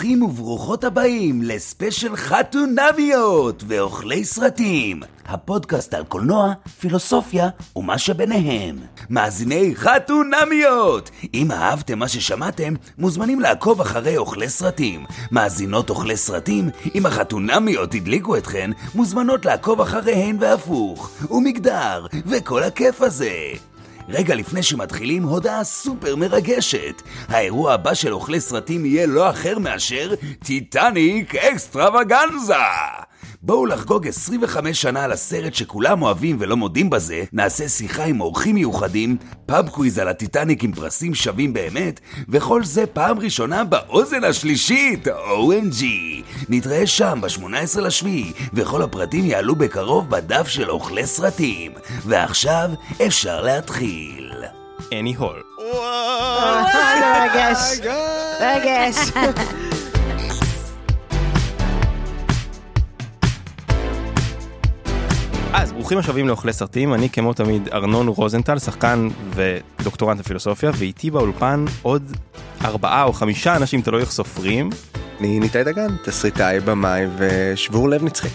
ברוכים וברוכות הבאים לספיישל חתונמיות ואוכלי סרטים, הפודקאסט על קולנוע, פילוסופיה ומה שביניהם. מאזיני חתונמיות! אם אהבתם מה ששמעתם, מוזמנים לעקוב אחרי אוכלי סרטים. מאזינות אוכלי סרטים, אם החתונמיות הדליקו אתכן, מוזמנות לעקוב אחריהן והפוך. ומגדר, וכל הכיף הזה. רגע לפני שמתחילים, הודעה סופר מרגשת. האירוע הבא של אוכלי סרטים יהיה לא אחר מאשר טיטניק extravaganza! בואו לחגוג 25 שנה על הסרט שכולם אוהבים ולא מודים בזה, נעשה שיחה עם אורחים מיוחדים, pub quiz על הטיטניק עם פרסים שווים באמת, וכל זה פעם ראשונה באוזן השלישית, OMG. נתראה שם ב-18 לשביעי, וכל הפרטים יעלו בקרוב בדף של אוכלי סרטים. ועכשיו אפשר להתחיל. אני הול. רגש, רגש. אז ברוכים השבים לאוכלי סרטים, אני כמו תמיד ארנון רוזנטל, שחקן ודוקטורנט בפילוסופיה, ואיתי באולפן עוד ארבעה או חמישה אנשים, תלוי איך סופרים. אני ניתאי דגן, תסריטאי, במאי ושבור לב נצחי.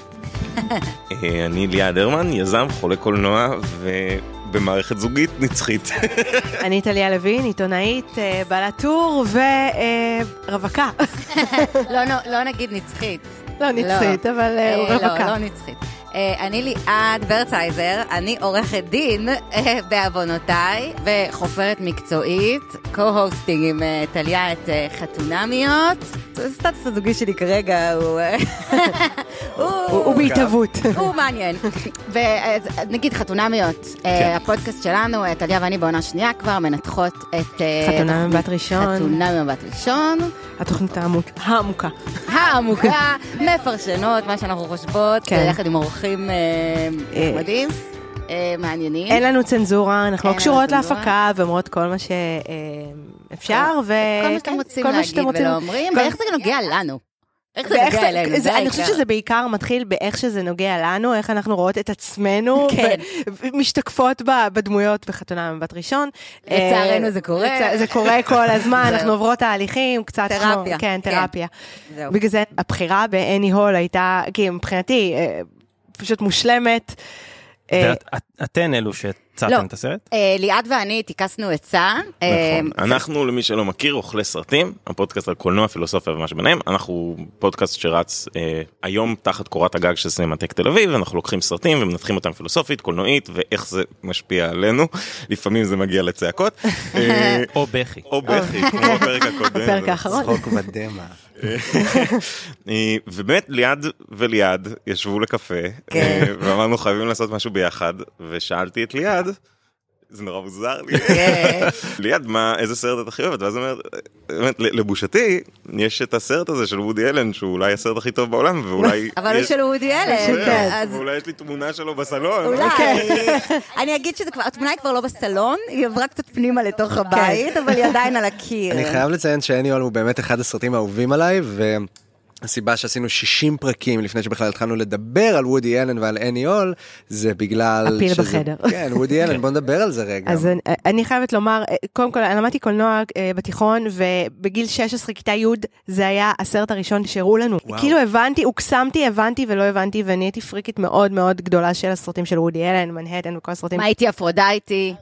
אה, אני ליעד הרמן, יזם, חולה קולנוע ובמערכת זוגית נצחית. אני טליה לוין, עיתונאית, אה, בעלת טור ורווקה. לא, לא, לא נגיד נצחית. לא נצחית, אבל אה, אה, רווקה. לא, לא נצחית. אה, אני ליעד ורצייזר, אני עורכת דין אה, בעוונותיי וחופרת מקצועית, co-hosting עם אה, טליה את חתונמיות. הסטטוס הזוגי שלי כרגע הוא... אה, הוא בהתהוות. הוא מעניין. ונגיד חתונמיות, אה, הפודקאסט שלנו, אה, טליה ואני בעונה שנייה כבר מנתחות את... אה, חתונה תוכנית ראשון. חתונה מבט ראשון. התוכנית העמוק- העמוקה. העמוקה, מפרשנות, מה שאנחנו חושבות, כן. כן. יחד עם אורחים אה, אה, נחמדים, אה, מעניינים. אין לנו צנזורה, אנחנו לא קשורות. להפקה ואומרות כל מה שאפשר. כל מה שאתם כן, רוצים להגיד. ולא אומרים, ואיך זה נוגע לנו. איך זה נוגע אלינו, זה, אני חושבת. שזה בעיקר מתחיל באיך שזה נוגע לנו, איך אנחנו רואות את עצמנו, כן. ומשתקפות בדמויות בחתונה מבט ראשון. לצערנו אה, זה קורה. זה קורה כל הזמן. אנחנו עוברות תהליכים, קצת תרפיה, כן, כן. תרפיה. זהו. בגלל זה הבחירה באני הול הייתה, כי מבחינתי, אה, פשוט מושלמת. אה, ואתן אלו לא. שהצעתם את הסרט? אה, ליעד ואני טיכסנו עצה. אה, נכון. אנחנו, למי שלא מכיר, אוכלי סרטים, הפודקאסט על קולנוע, פילוסופיה ומה שביניהם. אנחנו פודקאסט שרץ היום תחת קורת הגג של סינמטק תל אביב, אנחנו לוקחים סרטים ומנתחים אותם פילוסופית, קולנועית, ואיך זה משפיע עלינו. לפעמים זה מגיע לצעקות. או בכי. או בכי, כמו בפרק הקודם. בפרק האחרון. צחוק ודמע. אה, ובאמת ליעד וליעד ישבו לקפה, כן. אה, ואמרנו חייבים לעשות משהו ביחד, ושאלתי את ליעד, זה נורא מוזר לי, כן. ליעד מה, איזה סרט את הכי אוהבת, ואז הוא אומר, באמת, לבושתי, יש את הסרט הזה של וודי אלן, שהוא אולי הסרט הכי טוב בעולם, ואולי... אבל הוא יש- של אודי אלן, אז ואולי יש לי תמונה שלו בסלון. אולי. אני אגיד שזה כבר, התמונה היא כבר לא בסלון, היא עברה קצת פנימה לתוך כן. הבית, אבל היא עדיין על הקיר. אני חייב לציין שאני הול הוא באמת אחד הסרטים האהובים עליי, והסיבה שעשינו 60 פרקים לפני שבכלל התחלנו לדבר על וודי אלן ועל אני הול, זה בגלל... הפיל שזה- בחדר. כן, וודי אלן, בוא נדבר על זה רגע. אז אני, אני חייבת לומר, אה, קודם כל, אני למדתי קולנוע אה, בתיכון, ובגיל 16, כיתה י', זה היה הסרט הראשון שהראו לנו. וואו. כאילו הבנתי, הוקסמתי, הבנתי ולא הבנתי, ואני הייתי פריקית מאוד מאוד גדולה של הסרטים של וודי אלן, מנהטן וכל הסרטים. מה הייתי אפרודייטי?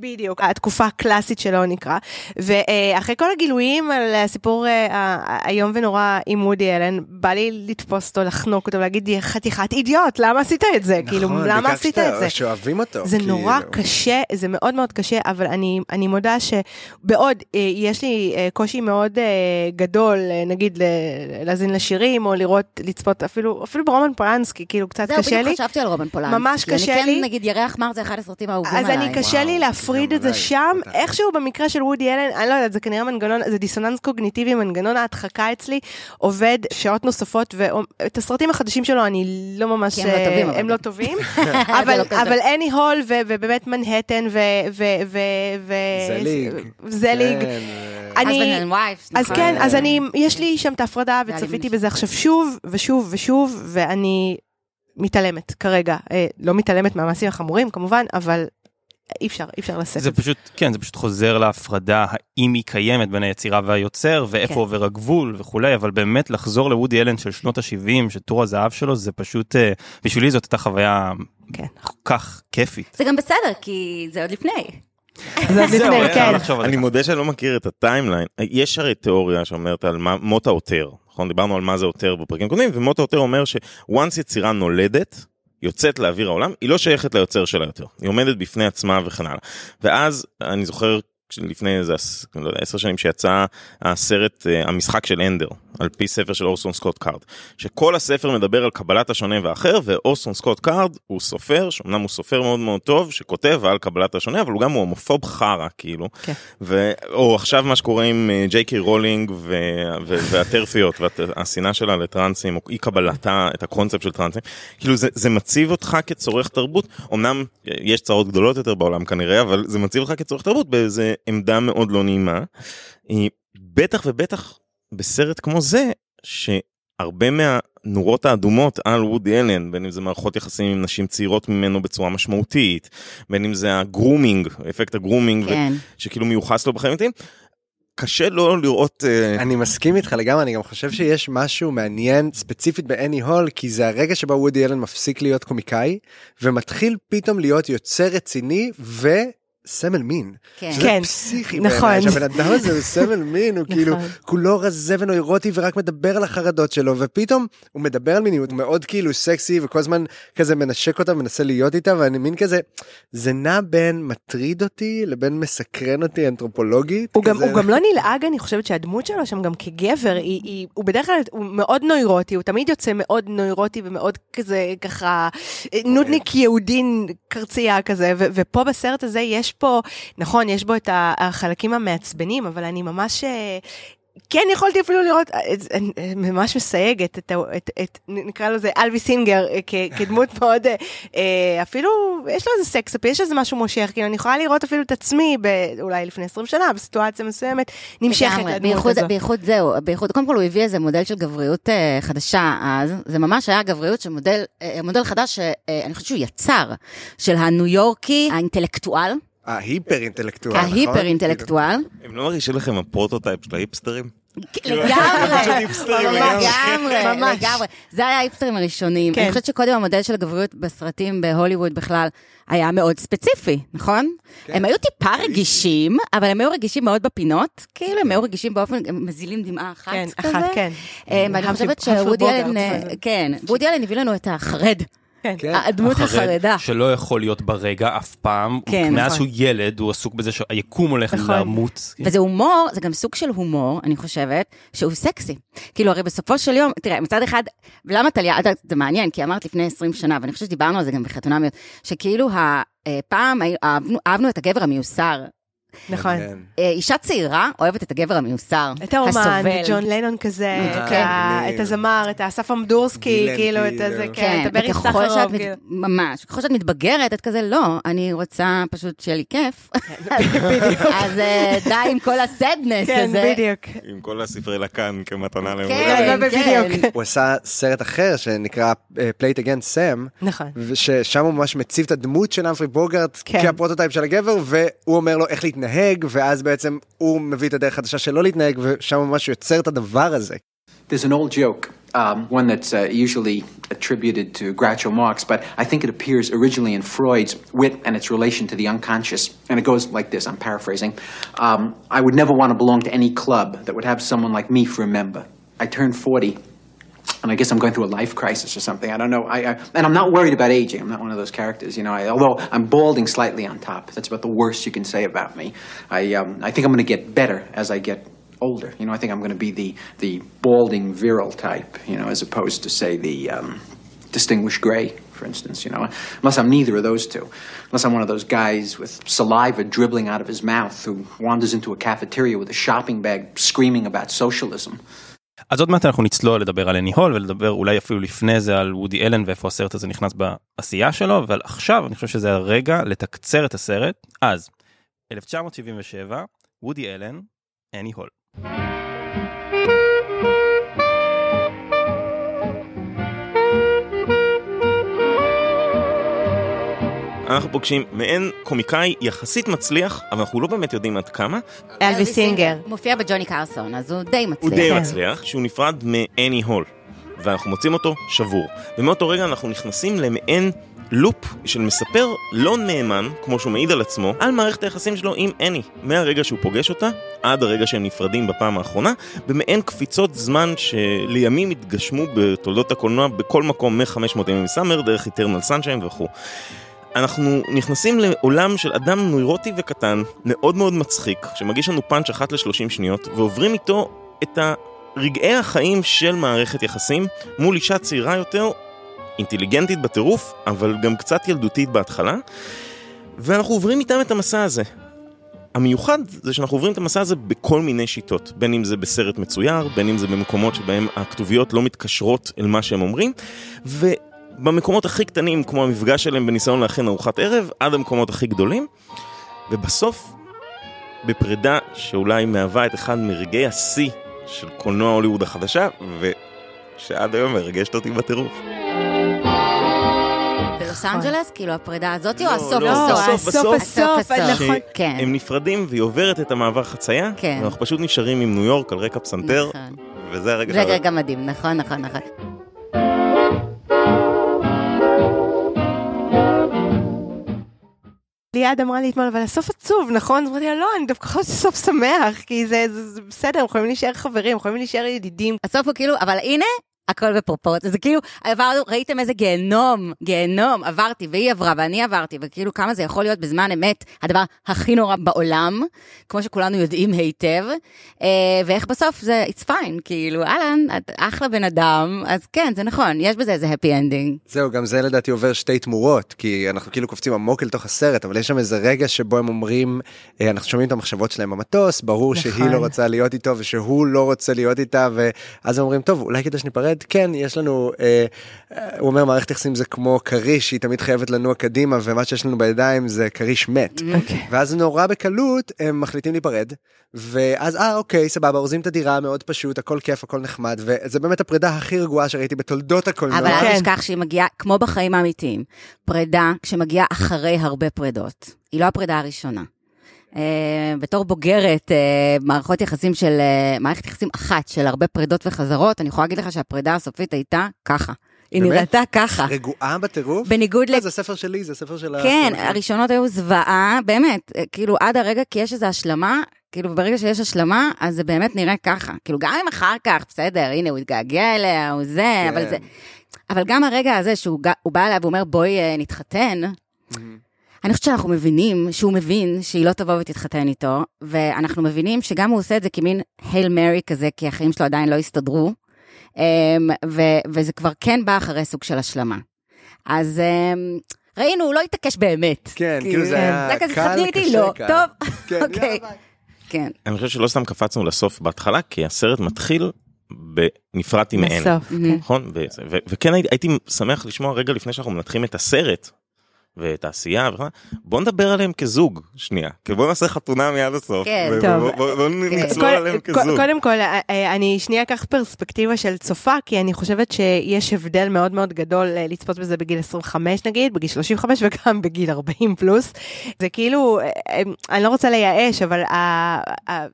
בדיוק, התקופה הקלאסית שלו נקרא. ואחרי כל הגילויים על הסיפור אה, האיום ונורא עם וודי אלן, בא לי לתפוס אותו, לחנוק אותו, ולהגיד, "יא חתיכת אידיוט, למה עשית את זה? כאילו, נכון, למה בעיקר עשית את זה? שאוהבים אותו. זה כאילו. נורא קשה, זה מאוד מאוד קשה, אבל אני, אני מודה שבעוד אה, יש לי אה, קושי מאוד אה, גדול, נגיד ל- להאזין לשירים, או לראות, לצפות אפילו, אפילו ברומן פולנסקי, כאילו קצת זהו, קשה בדיוק לי. חשבתי על רומן פולנסקי. ממש קשה אני לי. כן, נגיד, ירח מר זה אחד הסרטים האהובים אז עליי. אני, קשה לי וואו, להפריד גם את זה עליי, שם, בטח. איכשהו במקרה של וודי אלן, אני לא יודעת, זה כנראה מנגנון, זה דיסוננס קוגניטיבי, מנגנון ההדחקה אצלי, עובד שעות נוספות, ואת הסרטים החדשים שלו אני לא ממש... כי הם לא אה, טובים, אבל הם. לא טובים, אבל לא. אבל אני הול, ובאמת מנהטן, ו... ו- ו- ו- זליג. זליג. אני... אז נכון. כן, אז אני, יש לי שם את ההפרדה, וצפיתי. בזה עכשיו שוב ושוב ושוב, ואני מתעלמת כרגע. אה, לא מתעלמת מהמעשים החמורים, כמובן, אבל אי אפשר, אי אפשר לשאת זה את זה. פשוט, כן, זה פשוט חוזר להפרדה, האם היא קיימת בין היצירה והיוצר, ואיפה כן. עובר הגבול וכולי, אבל באמת לחזור לוודי אלן של שנות ה-70, שטור הזהב שלו, זה פשוט, אה, בשבילי זאת הייתה חוויה כן. כל כך כיפית. זה גם בסדר, כי זה עוד לפני. זה עוד לפני, כן. אני. מודה שאני לא מכיר את הטיימליין. יש הרי תיאוריה שאומרת על מה- מות העותר, נכון? דיברנו על מה זה עותר בפרקים קודמים, ומות העותר אומר ש-once יצירה נולדת, יוצאת לאוויר העולם, היא לא שייכת ליוצר שלה יותר. היא עומדת בפני עצמה וכן הלאה. ואז אני זוכר לפני איזה לא עשר שנים שיצא הסרט אה, המשחק של אנדר על פי ספר של אורסון סקוט קארד שכל הספר מדבר על קבלת השונה והאחר ואורסון סקוט קארד הוא סופר שאומנם הוא סופר מאוד מאוד טוב שכותב על קבלת השונה אבל הוא גם הומופוב חרא כאילו. כן. ו... או עכשיו מה שקורה עם אה, ג'יי קיי רולינג ו... ו... והטרפיות והשנאה שלה לטרנסים או אי קבלתה את הקונספט של טרנסים. כאילו זה, זה מציב אותך כצרכן תרבות. אמנם אה, יש צרות גדולות יותר בעולם כנראה אבל זה מציב אותך כצרכן תרבות באיזה עמדה מאוד לא נעימה. בטח ובטח בסרט כמו זה שהרבה מהנורות האדומות על וודי אלן בין אם זה מערכות יחסים עם נשים צעירות ממנו בצורה משמעותית בין אם זה הגרומינג אפקט הגרומינג ו- כן. שכאילו מיוחס לו בחיים אמיתיים. קשה לא לראות אה, אני מסכים איתך לגמרי, אני גם חושב שיש משהו מעניין ספציפית באני הול, כי זה הרגע שבו וודי אלן מפסיק להיות קומיקאי, ומתחיל פתאום להיות יוצר רציני וסמל מין. כן. שזה כן, פסיכי נכון. בעיניי, שהבן אדם הזה הוא סמל מין, הוא כאילו נכון. כולו רזה ונוירוטי ורק מדבר על החרדות שלו, ופתאום הוא מדבר על מיניות, מאוד כאילו סקסי וכל הזמן כזה מנשק אותה ומנסה להיות איתה, ואני מין כזה, זה נע בין מטריד אותי לבין מסקרן אותי אנתרופולוגית. הוא גם. הוא גם לא נלעג, אני חושבת שהדמות שלו שם גם כגבר, היא, היא, הוא בדרך כלל, הוא מאוד נוירוטי, הוא תמיד יוצא מאוד נוירוטי ומאוד כזה, ככה, נודניק יהודי קרצייה כזה, ו, ופה בסרט הזה יש פה, נכון, יש בו את החלקים המעצבנים, אבל אני ממש... אה, כן, יכולתי אפילו לראות, אה, אני אה, ממש מסייגת את, את, את נקרא לזה אלוי סינגר כ, כדמות מאוד, אפילו יש לו איזה סקס אפיל, יש איזה משהו מושך, כאילו אני יכולה לראות אפילו את עצמי, ב- אולי לפני 20 שנה, בסיטואציה מסוימת, נמשכת לדמות בייחוד, הזו. בייחוד זהו, בייחוד, קודם כל הוא הביא איזה מודל של גבריות אה, חדשה אז, זה ממש היה גבריות של מודל, אה, מודל חדש שאני חושבת שהוא יצר, של הניו יורקי האינטלקטואל, ההיפר אינטלקטואל, נכון? ההיפר אינטלקטואל, הם לא מרגישים לכם הפרוטוטייפ של ההיפסטרים? לגמרי, לגמרי, ממש. לגמרי, זה היה ההיפסטרים הראשונים, כן. אני חושבת שקודם המודל של הגבריות בסרטים בהוליווד בכלל היה מאוד ספציפי, נכון? הם היו טיפה רגישים, אבל הם היו רגישים מאוד בפינות, כאילו הם היו רגישים באופן, הם מזילים דמעה אחת כן, כזה. אחת, כן. אה, ואני חושבת שוודי אלן. כן, וודי אלן הביא לנו את החרד, כן. כן. הדמות החרדה. שלא יכול להיות ברגע אף פעם, כן, מאז נכון. שהוא ילד הוא עסוק בזה שהיקום הולך נכון. למות. וזה הומור, זה גם סוג של הומור, אני חושבת, שהוא סקסי. כאילו, הרי בסופו של יום, תראה, מצד אחד, למה טליה, זה מעניין, כי אמרת לפני 20 שנה, ואני חושבת שדיברנו על זה גם בחתונמיות, שכאילו, ה- אה, פעם אהבנו, אהבנו את הגבר המיוסר. נכון. כן. אה, אישה צעירה אוהבת את הגבר המיוסר. את האומן, הסובל. ג'ון לנון כזה, את כן. את הזמר, את אסף אמדורסקי, כאילו, את. הזה, כן, כן, את הברי וככל שאת, סחרוב, כאילו. ממש, ככל שאת מתבגרת, את כזה, לא, אני רוצה פשוט שיהיה לי כיף. אז אה, די עם כל הסדנס כן, הזה. בדיוק. עם כל הספרי לקאן כמתנה כן, למולדת. לא, כן. בדיוק. הוא עשה סרט אחר שנקרא אה, Play It Against Sam, נכון. ששם הוא ממש מציב את הדמות של אמפרי בוגרט כן. כהפרוטוטייפ של הגבר, והוא אומר לו איך להתנהג, ואז בעצם הוא מביא את הדרך החדשה שלו להתנהג, ושם הוא ממש יוצר את הדבר הזה. There's an old joke, um, one that's uh, usually attributed to Groucho Marx, but I think it appears originally in Freud's wit and its relation to the unconscious. And it goes like this I'm paraphrasing. Um, I would never want to belong to any club that would have someone like me for a member. I turned 40. and I guess I'm going through a life crisis or something. I don't know. I, I, and I'm not worried about aging. I'm not one of those characters, you know. I, although I'm balding slightly on top. That's about the worst you can say about me. I, um, I think I'm going to get better as I get older. You know, I think I'm going to be the, the balding virile type, you know, as opposed to, say, the um, distinguished gray, for instance, you know. Unless I'm neither of those two. Unless I'm one of those guys with saliva dribbling out of his mouth who wanders into a cafeteria with a shopping bag screaming about socialism. אז עוד מעט אנחנו נצלול לדבר על אני הול ולדבר אולי אפילו לפני זה על וודי אלן ואיפה הסרט הזה נכנס בעשייה שלו, אבל עכשיו אני חושב שזה הרגע לתקצר את הסרט. אז, 1977, וודי אלן, אני הול. אנחנו פוגשים מעין קומיקאי יחסית מצליח, אבל אנחנו לא באמת יודעים עד כמה. אלוויס סינגר. מופיע בג'וני קרסון, אז הוא די מצליח. הוא די. מצליח, שהוא נפרד מאני הול. ואנחנו מוצאים אותו שבור. ומאותו רגע אנחנו נכנסים למעין לופ של מספר לא נאמן, כמו שהוא מעיד על עצמו, על מערכת היחסים שלו עם אני. מהרגע שהוא פוגש אותה, עד הרגע שהם נפרדים בפעם האחרונה, במעין קפיצות זמן שלימים התגשמו בתולדות הקולנוע בכל מקום מ-500 ימים מסאמר, דרך איטרנל סנשיין וכו'. אנחנו נכנסים לעולם של אדם נוירוטי וקטן, מאוד מאוד מצחיק, שמגיש לנו פאנץ' אחת ל-30 שניות, ועוברים איתו את רגעי החיים של מערכת יחסים מול אישה צעירה יותר, אינטליגנטית בטירוף, אבל גם קצת ילדותית בהתחלה, ואנחנו עוברים איתם את המסע הזה. המיוחד זה שאנחנו עוברים את המסע הזה בכל מיני שיטות, בין אם זה בסרט מצויר, בין אם זה במקומות שבהם הכתוביות לא מתקשרות אל מה שהם אומרים, ובמקומות הכי קטנים, כמו המפגש שלהם בניסיון להכין ארוחת ערב, עד המקומות הכי גדולים, ובסוף, בפרידה שאולי מהווה את אחד מרגעי השיא של קולנוע הוליווד החדשה, ושעד היום מרגשת אותי בטירוף. בלוס אנג'לס, כאילו הפרידה הזאת, או לא, הסוף לא, הסוף? הסוף בסוף. הסוף, נכון. הם נפרדים והיא עוברת את המעבר חצייה, כן. ואנחנו פשוט נשארים עם ניו יורק על רקע פסנתר, נכון. וזה הרגע זה רגע מדהים, נכון, נכון, נכון. ליעד אמרה לי אתמול, אבל הסוף עצוב, נכון? אז אמרתי לה, לא, אני דווקא חושבת סוף שמח, כי זה, זה, זה בסדר, יכולים להישאר חברים, יכולים להישאר ידידים. הסוף הוא כאילו, אבל הנה, הכל בפרופורציה, זה כאילו, עברנו, ראיתם איזה גיהנום, גיהנום, עברתי, והיא עברה, ואני עברתי, וכאילו כמה זה יכול להיות בזמן אמת הדבר הכי נורא בעולם, כמו שכולנו יודעים היטב, אה, ואיך בסוף זה, it's fine, כאילו, אהלן, את אחלה בן אדם, אז כן, זה נכון, יש בזה איזה happy ending. זהו, גם זה לדעתי עובר שתי תמורות, כי אנחנו כאילו קופצים עמוק אל תוך הסרט, אבל יש שם איזה רגע שבו הם אומרים, אה, אנחנו שומעים את המחשבות שלהם במטוס, ברור נכון. שהיא לא רוצה להיות איתו ושהוא לא רוצה להיות איתה, ואז הם אומרים, טוב, אולי כדאי שניפרד? כן, יש לנו, אה, אה, הוא אומר, מערכת יחסים זה כמו כריש, היא תמיד חייבת לנוע קדימה, ומה שיש לנו בידיים זה כריש מת. אוקיי. ואז נורא בקלות הם מחליטים להיפרד, ואז אה אוקיי סבבה אורזים את הדירה מאוד פשוט הכל כיף הכל נחמד וזה באמת הפרידה הכי רגועה שראיתי בתולדות הקולנוע. אבל אל כן. תשכח שהיא מגיעה, כמו בחיים האמיתיים, פרידה שמגיעה אחרי הרבה פרידות. היא לא הפרידה הראשונה. Uh, בתור בוגרת uh, מערכות יחסים של, uh, מערכת יחסים אחת של הרבה פרידות וחזרות, אני יכולה להגיד לך שהפרידה הסופית הייתה ככה. היא באמת? נראתה ככה. רגועה בטירוף? בניגוד ל... אה, זה ספר שלי זה ספר של. כן, הראשונות היו זוועה, באמת, אה, כאילו עד הרגע, כי יש איזו השלמה, כאילו ברגע שיש השלמה, אז זה באמת נראה ככה. כאילו גם אם אחר כך, בסדר, הנה, הוא התגעגע אליה, הוא זה, כן. אבל זה... אבל גם הרגע הזה שהוא בא אליה ואומר, בואי אה, נתחתן, אני חושבת שאנחנו מבינים, שהוא מבין שהיא לא תבוא ותתחתן איתו, ואנחנו מבינים שגם הוא עושה את זה כמין הייל מרי כזה, כי החיים שלו עדיין לא הסתדרו, אמ, ו- וזה כבר כן בא אחרי סוג של השלמה. אז אמ, ראינו, הוא לא התעקש באמת. כן, כאילו זה היה זה כזה, קל, קשה, לא, קל. טוב, כן, אוקיי. יאללה, ביי. כן. אני חושב שלא סתם קפצנו לסוף בהתחלה, כי הסרט מתחיל בנפרדתי מהן. בסוף, כן. נכון? וכן הייתי שמח לשמוע רגע לפני שאנחנו מנתחים את הסרט. ואת העשייה וכו', בוא נדבר עליהם כזוג שנייה, כי בוא נעשה חתונה מיד הסוף, כן. ו- טוב. בוא- בוא בוא כן. נצלול קוד- עליהם ק- כזוג. קודם כל, אה, אה, אני שנייה אקח פרספקטיבה של צופה, כי אני חושבת שיש הבדל מאוד מאוד גדול אה, לצפות בזה בגיל 25 נגיד, בגיל 35 וגם בגיל 40 פלוס. זה כאילו, אני לא רוצה לייאש, אבל ה- ה-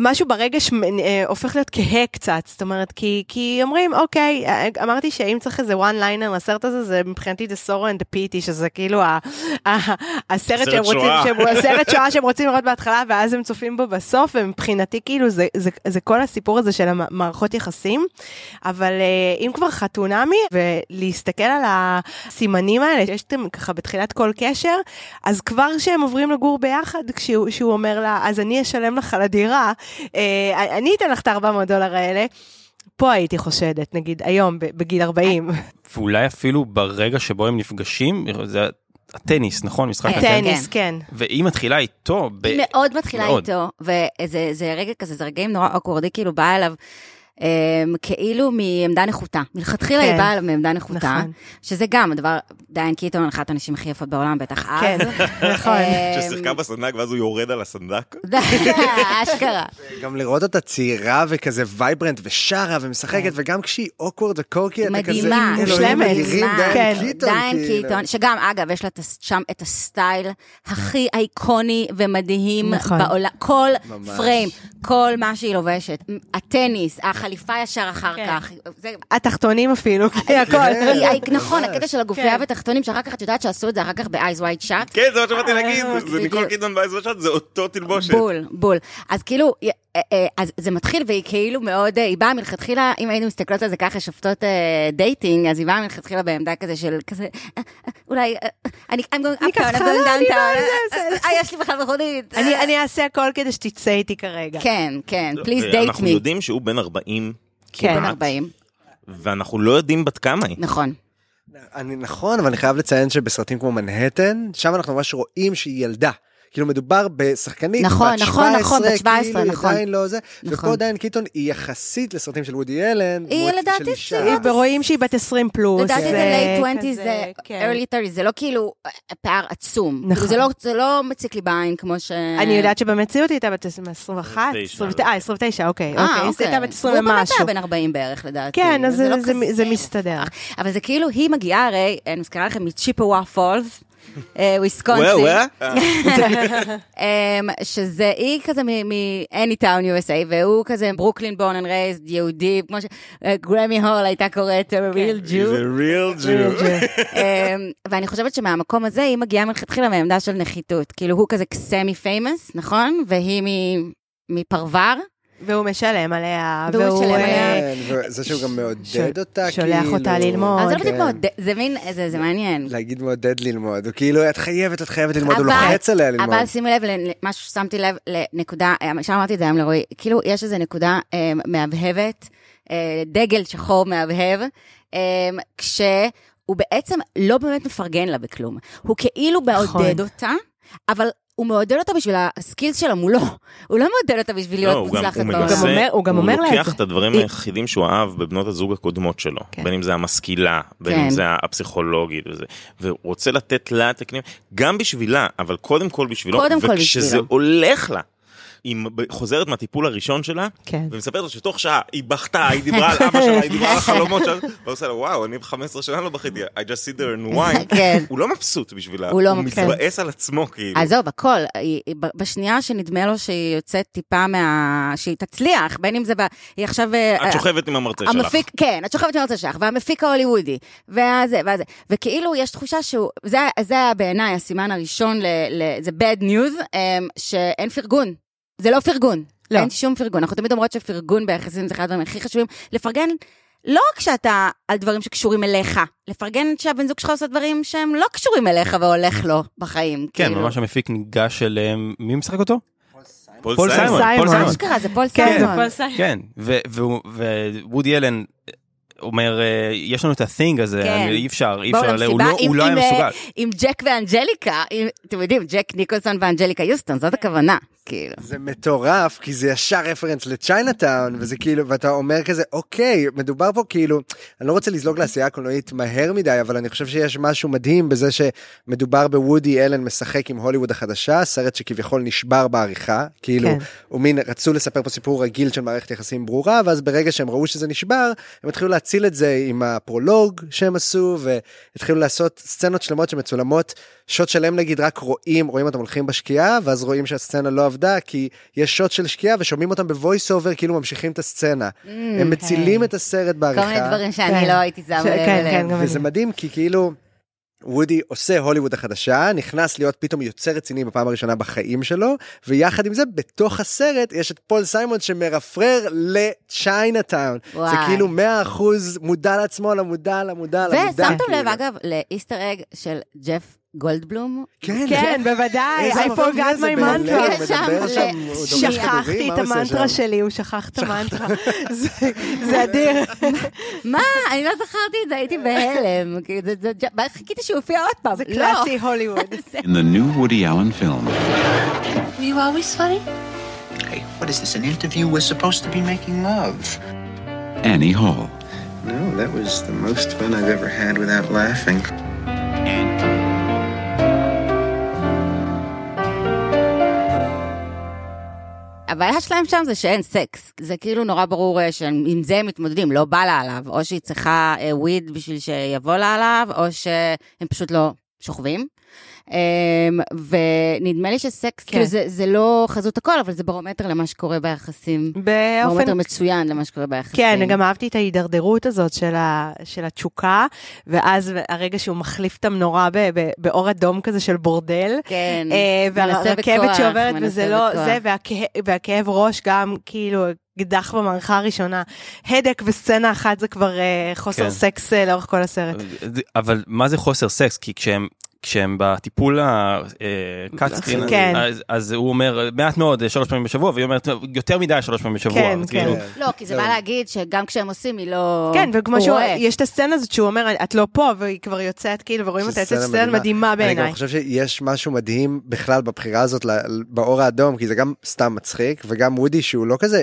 משהו ברגש אה, הופך להיות כהה קצת, זאת אומרת, כי, כי אומרים, אוקיי, אה, אמרתי שאם צריך איזה one liner לסרט הזה, זה מבחינתי The Sorrow and the Pity, שזה כאילו ה, ה, הסרט סרט שהם רוצים. שהם, הסרט שואה שהם רוצים לראות בהתחלה, ואז הם צופים בו בסוף, ומבחינתי כאילו זה, זה, זה כל הסיפור הזה של המערכות יחסים. אבל אה, אם כבר חתונמי, ולהסתכל על הסימנים האלה, שיש אתם ככה בתחילת כל קשר, אז כבר כשהם עוברים לגור ביחד, כשהוא, אומר לה, אז אני אשלם לך על הדירה, אני אתן לך את ה-400 דולר האלה. פה הייתי חושדת, נגיד, היום, בגיל 40. ואולי אפילו ברגע שבו הם נפגשים, זה הטניס, נכון? משחק כן. הטניס. טניס, כן. והיא מתחילה איתו. ב- היא מאוד מתחילה מאוד. איתו, וזה זה רגע כזה, זה רגעים נורא awkwardי, כאילו באה אליו, כאילו מעמדה נחותה. מלכתחילה היא כן. באה מעמדה נחותה, נכון. שזה גם הדבר, דיאן קיטון, אחת הנשים הכי יפות בעולם, בטח אז. כן, נכון. אמ, ששיחקה בסנדק ואז הוא יורד על הסנדק. אשכרה. גם לראות אותה צעירה וכזה vibrant ושרה ומשחקת, וגם כשהיא awkward ו quirky, אתה כזה, מדהימה, מושלמת. דיאן כן. קיטון, דיאן כאילו. קיטון, שגם אגב יש לה את הס- שם את הסטייל הכי אייקוני ומדהים נכון. בעולם, כל. פריים, כל מה שהיא לובשת, הטניס, החליפה ישר אחר כן. כך, זה התחתונים אפילו, כי הכל. היא- היא- נכון. הקטע של הגופייה כן. ותחתונים, שאחר כך את יודעת שעשו את זה אחר כך ב-eyes wide shut. כן, זה מה שבאתי להגיד, זה. ניקול קידמן באייז ושט, זה אותו תלבושת. בול, בול. אז כאילו, אה, אה, אז זה מתחיל והיא כאילו מאוד, אה, היא באה מלכתחילה, אם היינו מסתכלות על זה ככה, שופטות אה, דייטינג, אז היא באה מלכתחילה בעמדה כזה של כזה, אה, אה, אולי, אה, אני, going אני uptown, I'm ככה, going לא, אה. אה, יש לי בכלל מכונית. אני אני אעשה הכל כדי שתצא איתי כרגע. כן, כן, לא, please date אנחנו. יודעים שהוא בן 40 כן. בן כמעט, 40, ואנחנו לא יודעים בת כמה היא. נכון. אני נכון, אבל אני חייב לציין שבסרטים כמו מנהטן, שם אנחנו ממש רואים שהיא ילדה. כאילו מדובר בשחקנית נכון, בת נכון, 17, נכון, בת 17, כאילו, היא נכון. עדיין לא זה. נכון. ופה דיין קיטון היא יחסית לסרטים של וודי אלן. היא לדעתי. צעירה. ורואים שהיא בת 20 פלוס. לדעתי זה late 20's, כזה, זה כן. early 30's, זה לא כאילו אה, פער עצום. נכון. זה לא- זה לא מציק לי בעין כמו ש... אני יודעת שבמציאות היא הייתה בת 21, 29. אה, 29, אוקיי, אה, אוקיי, היא הייתה בת 20 הוא באמת ומשהו. היה בן 40 בערך, לדעתי. כן, אז זה לא מסתדר. אבל זה כאילו, היא מגיעה הרי, אני מזכירה לכם, מצ'יפואה פולס. אה, וויסקונסין, וואה. אמ, שזה היא כזה מ-Anytown USA, והוא כזה ברוקלין בורן אנד רייזד, יהודי, כמו שגרמי הול הייתה קוראת כן. real He's Jew. a real Jew. אמ, ואני חושבת שמהמקום הזה היא מגיעה מלכתחילה מעמדה של נחיתות. כאילו הוא כזה סמי פיימוס, נכון? והיא מ- מפרבר. והוא משלם עליה, והוא והוא משלם אה, עליה. כן, וזה שהוא גם מעודד אותה, כאילו. שולח אותה ללמוד. אבל זה לא בדיוק כן. מאוד, זה מין, זה זה מעניין. להגיד מעודד ללמוד, הוא כאילו, את חייבת, את חייבת ללמוד, הוא לוחץ עליה ללמוד. אבל שימי לב למשהו ששמתי לב לנקודה, אה, שאמרתי את זה היום לרועי, כאילו יש איזו נקודה אה, מהבהבת, דגל שחור מהבהב, כשהוא בעצם לא באמת מפרגן לה בכלום. הוא כאילו מעודד נכון. אותה, אבל... הוא מעודד אותה בשביל הסקילס שלה מולו, הוא לא מעודד אותה בשביל לא, להיות הוא גם- מוצלחת הוא בעולם. הוא גם אומר לה את לוקח זה. את הדברים היחידים שהוא אהב בבנות הזוג הקודמות שלו, כן. בין אם זה המשכילה, בין כן. אם זה הפסיכולוגית וזה, והוא רוצה לתת לה את הכלים, גם בשבילה, אבל קודם כל בשבילו, קודם כל וכשזה. הולך לה. היא חוזרת מהטיפול הראשון שלה, כן. ומספרת לו שתוך שעה היא בכתה, היא דיברה על אבא שלה, היא דיברה על החלומות שלה, והוא עושה לה, וואו, אני ב-15 שנה לא בכיתי, I just sit there and wine. כן. הוא לא מבסוט בשבילה, הוא לא הוא. מתבאס על עצמו, כאילו. עזוב, הכל. בשנייה שנדמה לו שהיא יוצאת טיפה מה... שהיא תצליח, בין אם זה ב... היא עכשיו... אה, את שוכבת עם המרצה שלך. המפיק, כן, את שוכבת עם המרצה שלך, והמפיק ההוליוודי, והזה, והזה, וכאילו יש תחושה שהוא, זה, זה בעיניי הסימן הראשון, ל, ל, זה bad news, um, שאין פרגון. זה לא פרגון. לא. אין שום פרגון. אנחנו תמיד אומרות שפרגון ביחסים זה אחד הדברים הכי חשובים. לפרגן לא רק שאתה על דברים שקשורים אליך, לפרגן שהבן זוג שלך עושה דברים שהם לא קשורים אליך והולך לו בחיים. כן, כאילו. ממש המפיק ניגש אליהם, מי משחק אותו? פול פול סיימון. פול סיימון. סיימון. אשכרה, זה פול כן, סיימון. כן, ו- והוא- ווודי אלן אומר, אה, יש לנו את ה-thing הזה, כן. אני- אי אפשר, אי אפשר, הוא לא- עם- הוא לא היה עם, אה, מסוגל. עם ג'ק ואנג'ליקה, עם- אתם יודעים, ג'ק ניקולסון ואנג'ליקה יוסטון, זאת הכוונה, כאילו. זה מטורף, כי זה ישר רפרנס לצ'יינאטאון, וזה כאילו, ואתה אומר כזה, אוקיי, מדובר פה כאילו, אני לא רוצה לזלוג לעשייה הקולנועית מהר מדי, אבל אני חושב שיש משהו מדהים בזה שמדובר בוודי אלן משחק עם הוליווד החדשה, סרט שכביכול נשבר בעריכה, כאילו, כן. הוא מין, רצו לספר פה סיפור רגיל של מערכת יחסים ברורה, ואז ברגע שהם ראו שזה נשבר, הם התחילו להציל את זה עם הפרולוג שהם עשו, והתחילו לעשות סצנות שלמות שמצולמות, שוט שלם נגיד רק רואים, רואים אותם הולכים בשקיעה, ואז רואים שהסצנה לא עבדה, כי יש שוט של שקיעה ושומעים אותם ב voice over, כאילו ממשיכים את הסצנה. הם מצילים את הסרט כל בעריכה. מיני דברים שאני כן. לא הייתי לב כן, כן, אליהם. וזה אני. מדהים כי כאילו וודי עושה הוליווד החדשה, נכנס להיות פתאום יוצר רציני בפעם הראשונה בחיים שלו, ויחד עם זה בתוך הסרט יש את פול סיימון שמרפרר לצ'יינאטאון. זה וואי. כאילו 100% מודע לעצמו, למודע, למודע, למודע. ושמתם לב. אגב, לאיסטר אג של ג'ף גולדבלום? כן, כן, בוודאי, איזה I מבוא forgot זה my בלב, mantra. הוא יש שם מדבר ל- שם, הוא דורש כדורים, שכחתי מה את הוא עושה המנטרה שם? שלי, הוא שכח את המנטרה. זה- זה אדיר. מה? אני לא זכרתי את זה, הייתי בהלם. כאילו, זה- זה- זה- חיכיתי שהוא יופיע עוד פעם. זה לא. קלאסי הוליווד. in the new Woody Allen film. Were you always funny? Hey, what is this, an interview? We're supposed to be making love. Annie Hall. No, that was the most fun I've ever had without laughing. הבעיה שלהם שם זה שאין סקס. זה כאילו נורא ברור אה, שעם זה הם מתמודדים, לא בא לה עליו. או שהיא צריכה אה, וויד בשביל שיבוא לה עליו, או שהם פשוט לא שוכבים. אמ, ונדמה לי שסקס, כן. כאילו זה, זה לא חזות הכל, אבל זה ברומטר למה שקורה ביחסים. ברומטר באופן... מצוין למה שקורה ביחסים. כן, גם אהבתי את ההידרדרות הזאת של, ה, של התשוקה, ואז הרגע שהוא מחליף את המנורה ב, ב, באור אדום כזה של בורדל. כן, אה, מנסה והרכבת בכוח, שעוברת, מנסה וזה לא, בכוח. זה, והכאב, והכאב ראש גם, כאילו, אקדח במערכה הראשונה. הדק וסצנה אחת זה כבר אה, חוסר כן. סקס אה, לאורך כל הסרט. אבל מה זה חוסר סקס? כי כשהם... כשהם בטיפול ה cut screen, כן. אז, אז הוא אומר מעט מאוד שלוש פעמים בשבוע והיא אומרת יותר מדי שלוש פעמים בשבוע. כן, כן. כאילו, לא, כי זה בא להגיד שגם כשהם עושים, היא לא... כן, וכמו הוא שהוא, רואה. יש את הסצנה הזאת שהוא אומר, את לא פה, והיא כבר יוצאת, כאילו, ורואים אותה יוצאת, סצנה מדהימה אני גם בעיניי. חושב שיש משהו מדהים בכלל בבחירה הזאת ל- באור האדום, כי זה גם סתם מצחיק, וגם וודי שהוא לא כזה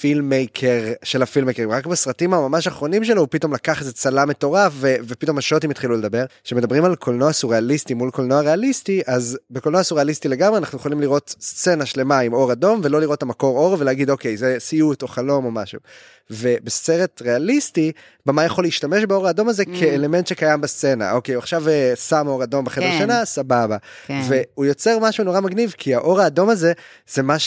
פילמייקר של הפילמייקרים, רק בסרטים הממש האחרונים שלו הוא פתאום לקח איזה צלם מטורף ו- ופתאום השוטים התחילו לדבר. כשמדברים על קולנוע סוריאליסטי מול קולנוע ריאליסטי, אז בקולנוע סוריאליסטי לגמרי אנחנו יכולים לראות סצנה שלמה עם אור אדום ולא לראות את המקור אור ולהגיד אוקיי זה סיוט או חלום או משהו. ובסרט ריאליסטי, במה יכול להשתמש באור האדום הזה Mm. כאלמנט שקיים בסצנה. אוקיי, עכשיו אה, שם אור אדום בחדר כן. שינה, סבבה. כן. והוא יוצר משהו נורא מגניב, כי האור האדום הזה, זה מה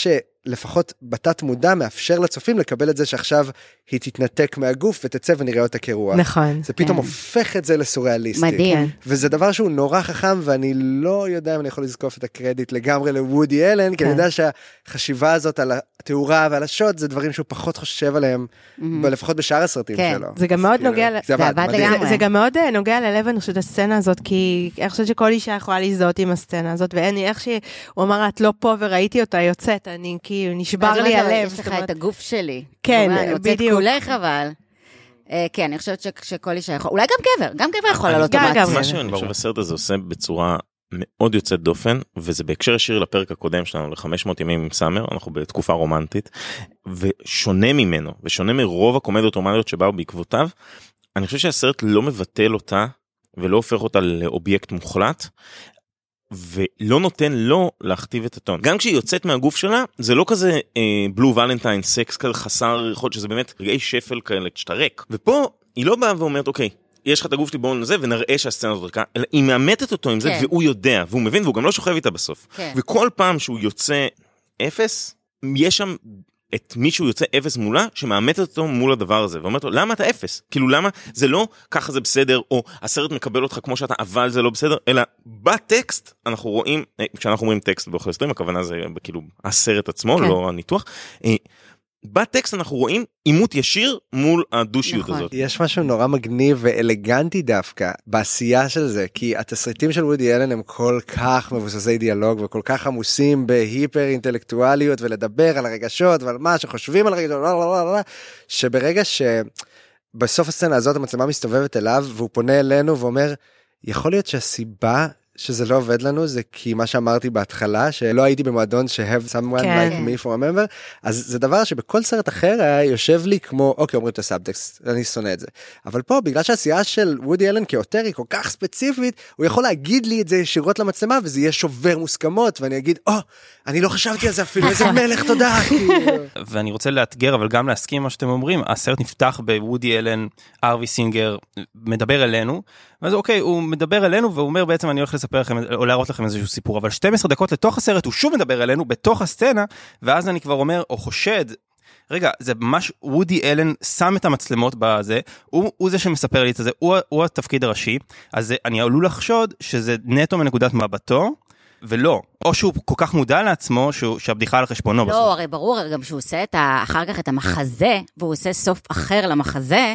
שלפחות בתת מודע מאפשר לצופים לקבל את זה שעכשיו היא תתנתק מהגוף ותצא ונראה אותה כרוח. נכון. זה פתאום כן. הופך את זה לסוריאליסטי. מדהים. כן. וזה דבר שהוא נורא חכם ואני לא יודע אם אני יכול לזקוף את הקרדיט לגמרי לוודי אלן כי אני כן. יודע שהחשיבה הזאת על התאורה ועל השוט זה דברים שהוא פחות חושב עליהם ב- לפחות בשאר הסרטים כן. שלו. זה גם מאוד כאילו, נוגע ל- זה זה עבד. לגמרי. זה, זה גם מאוד אה, נוגע ללב, אני חושבת, הסצנה הזאת, כי אני חושבת שכל אישה יכולה להזדהות עם הסצנה הזאת, ואין, איך שהוא אמר את לא פה וראיתי אותה יוצאת, אני כאילו, נשבר ואז לי הלב. יש לך את הגוף שלי. כן, אומר, אני רוצה את בדיוק. כולך אבל. אה, כן, אני חושבת שכל אישה יכול, אולי גם גבר, גם גבר יכול לעלות. גם. מה שאני חושב הסרט הזה עושה בצורה מאוד יוצאת דופן וזה בהקשר ישיר לפרק הקודם שלנו ל-500 ימים עם סאמר אנחנו בתקופה רומנטית ושונה ממנו ושונה מרוב הקומדיות רומנטיות שבאו בעקבותיו. אני חושב שהסרט לא מבטל אותה ולא הופך אותה לאובייקט מוחלט. ולא נותן לו להכתיב את הטון גם כשהיא יוצאת מהגוף שלה זה לא כזה בלו ולנטיין סקס כזה חסר יכול שזה באמת רגעי שפל כאלה כשאתה ריק ופה היא לא באה ואומרת אוקיי יש לך את הגוף שלי בואו נזה ונראה שהסצנה הזאת ריקה אלא היא מאמתת אותו עם זה כן. והוא יודע והוא מבין והוא גם לא שוכב איתה בסוף כן. וכל פעם שהוא יוצא אפס יש שם את מי שהוא יוצא אפס מולה שמאמתת אותו מול הדבר הזה ואומרת לו למה אתה אפס כאילו למה זה לא ככה זה בסדר או הסרט מקבל אותך כמו שאתה אבל זה לא בסדר אלא בטקסט אנחנו רואים אה, כשאנחנו אומרים טקסט באוכל סטרים הכוונה זה כאילו הסרט עצמו כן. לא הניתוח. אה, בטקסט אנחנו רואים עימות ישיר מול הדושיות נכון. הזאת. יש משהו נורא מגניב ואלגנטי דווקא בעשייה של זה כי התסריטים של וודי אלן הם כל כך מבוססי דיאלוג וכל כך עמוסים בהיפר אינטלקטואליות ולדבר על הרגשות ועל מה שחושבים על הרגשות לא, לא, לא, לא, שברגע שבסוף הסצנה הזאת המצלמה מסתובבת אליו והוא פונה אלינו ואומר יכול להיות שהסיבה שזה לא עובד לנו זה כי מה שאמרתי בהתחלה שלא הייתי במועדון ש-have someone כן. like me for a member אז זה דבר שבכל סרט אחר היה יושב לי כמו אוקיי אומרים את הסאבטקסט אני שונא את זה אבל פה בגלל שהעשייה של וודי אלן כאותר היא כל כך ספציפית הוא יכול להגיד לי את זה ישירות למצלמה וזה יהיה שובר מוסכמות ואני אגיד או אני לא חשבתי על זה אפילו איזה מלך תודה. ואני רוצה לאתגר אבל גם להסכים מה שאתם אומרים הסרט נפתח בוודי אלן ארווי סינגר מדבר אלינו אז אוקיי הוא מדבר אלינו והוא אומר בעצם אני הולך לספר לכם או להראות לכם איזשהו סיפור אבל 12 דקות לתוך הסרט הוא שוב מדבר אלינו בתוך הסצנה ואז אני כבר אומר או חושד. רגע זה ממש וודי אלן שם את המצלמות בזה הוא, הוא זה שמספר לי את זה הוא, הוא התפקיד הראשי אז אני עלול לחשוד שזה נטו מנקודת מבטו ולא או שהוא כל כך מודע לעצמו שהוא, שהבדיחה על חשבונו בסוף. לא, הרי ברור גם שהוא עושה את ה, אחר כך את המחזה, והוא עושה סוף אחר למחזה,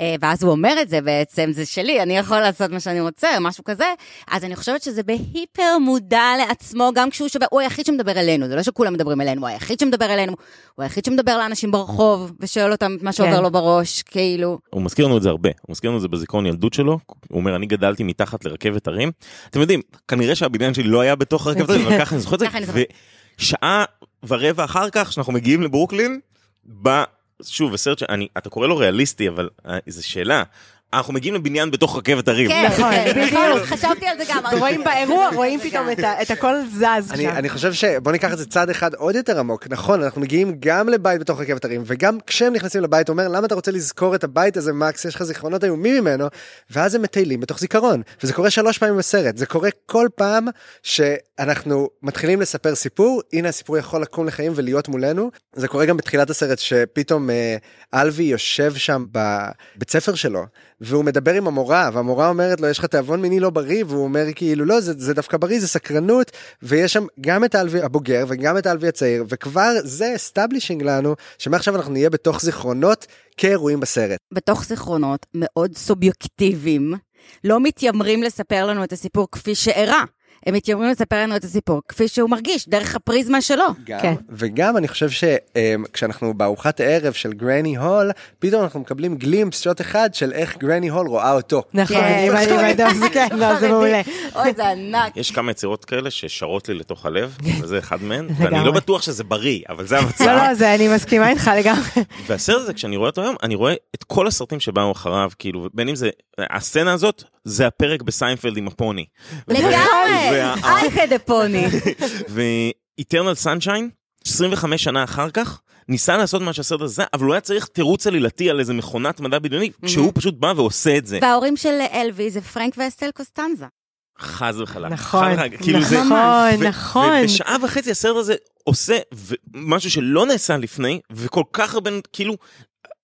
אה, ואז הוא אומר את זה בעצם, זה שלי, אני יכול לעשות מה שאני רוצה, משהו כזה, אז אני חושבת שזה בהיפר מודע לעצמו, גם כשהוא שווה, הוא היחיד שמדבר אלינו, זה לא שכולם מדברים אלינו, הוא היחיד שמדבר אלינו, הוא היחיד שמדבר לאנשים ברחוב, ושואל אותם את מה שעובר כן. לו בראש, כאילו, הוא מזכיר לנו את זה הרבה, הוא מזכיר לנו את זה בזיכרון ילדות שלו, הוא אומר אני גדלתי מתחת לרכבת הרים, אתם יודעים, כנראה שהבניין שלי לא היה בתוך רכבת הרים, אבל ככה אני זוכר את זה. ושעה ורבע אחר כך שאנחנו מגיעים לברוקלין, שוב, הסרט שאני, אתה קורא לו ריאליסטי, אבל אה, זו שאלה. אנחנו מגיעים לבניין בתוך רכבת הרים. כן, נכון, כן, בדיוק. חשבתי על זה גם. רואים באירוע, רואים פתאום את הכל זז אני, שם. אני חושב שבוא ניקח את זה צעד אחד עוד יותר עמוק נכון אנחנו מגיעים גם לבית בתוך רכבת הרים וגם כשהם נכנסים לבית הוא אומר למה אתה רוצה לזכור את הבית הזה מקס יש לך זיכרונות איומים ממנו ואז הם מטיילים בתוך זיכרון וזה קורה שלוש פעמים בסרט זה קורה כל פעם שאנחנו מתחילים לספר סיפור הנה הסיפור יכול לקום לחיים ולהיות מולנו זה קורה גם בתחילת הסרט שפתאום אה, אלווי יושב שם בבית ספר שלו והוא מדבר עם המורה והמורה אומרת לו יש לך תיאבון מיני לא בריא והוא אומר כאילו לא זה, זה דווקא בריא זה סקרנות ויש שם גם את האלווי הבוגר וגם את האלווי הצעיר וכבר זה establishing לנו שמעכשיו אנחנו נהיה בתוך זיכרונות כאירועים בסרט. בתוך זיכרונות מאוד סובייקטיביים, לא מתיימרים לספר לנו את הסיפור כפי שאירע. הם מתיימרים לספר לנו את הסיפור כפי שהוא מרגיש, דרך הפריזמה שלו. כן. וגם אני חושב שכשאנחנו בארוחת הערב של גרני הול פתאום אנחנו מקבלים גלימפס שוט אחד של איך גרני הול רואה אותו. נכון, כן. הדוב, זה כן, לא, זה מעולה. אוי, זה ענק. יש כמה יצירות כאלה ששרות לי לתוך הלב, וזה אחד מהן. ואני לא בטוח שזה בריא, אבל זה המצב. לא, לא, זה, אני מסכימה איתך לגמרי. והסרט הזה, כשאני רואה אותו היום, אני רואה את כל הסרטים שבאו אחריו, כאילו, בין אם זה, הסצנה הזאת, זה הפרק בסיינפלד עם הפוני. לגמרי, I hate the pony. ו-Eternal Sunshine, 25 שנה אחר כך, ניסה לעשות מה שהסרט הזה, אבל הוא היה צריך תירוץ עלילתי על איזה מכונת מדע בדיוני, כשהוא פשוט בא ועושה את זה. וההורים של אלווי זה פרנק ואסטל קוסטנזה. וחלק. נכון, וחלק. כאילו נכון, ו- נכון. ובשעה וחצי הסרט הזה עושה משהו שלא נעשה לפני, וכל כך הרבה, כאילו,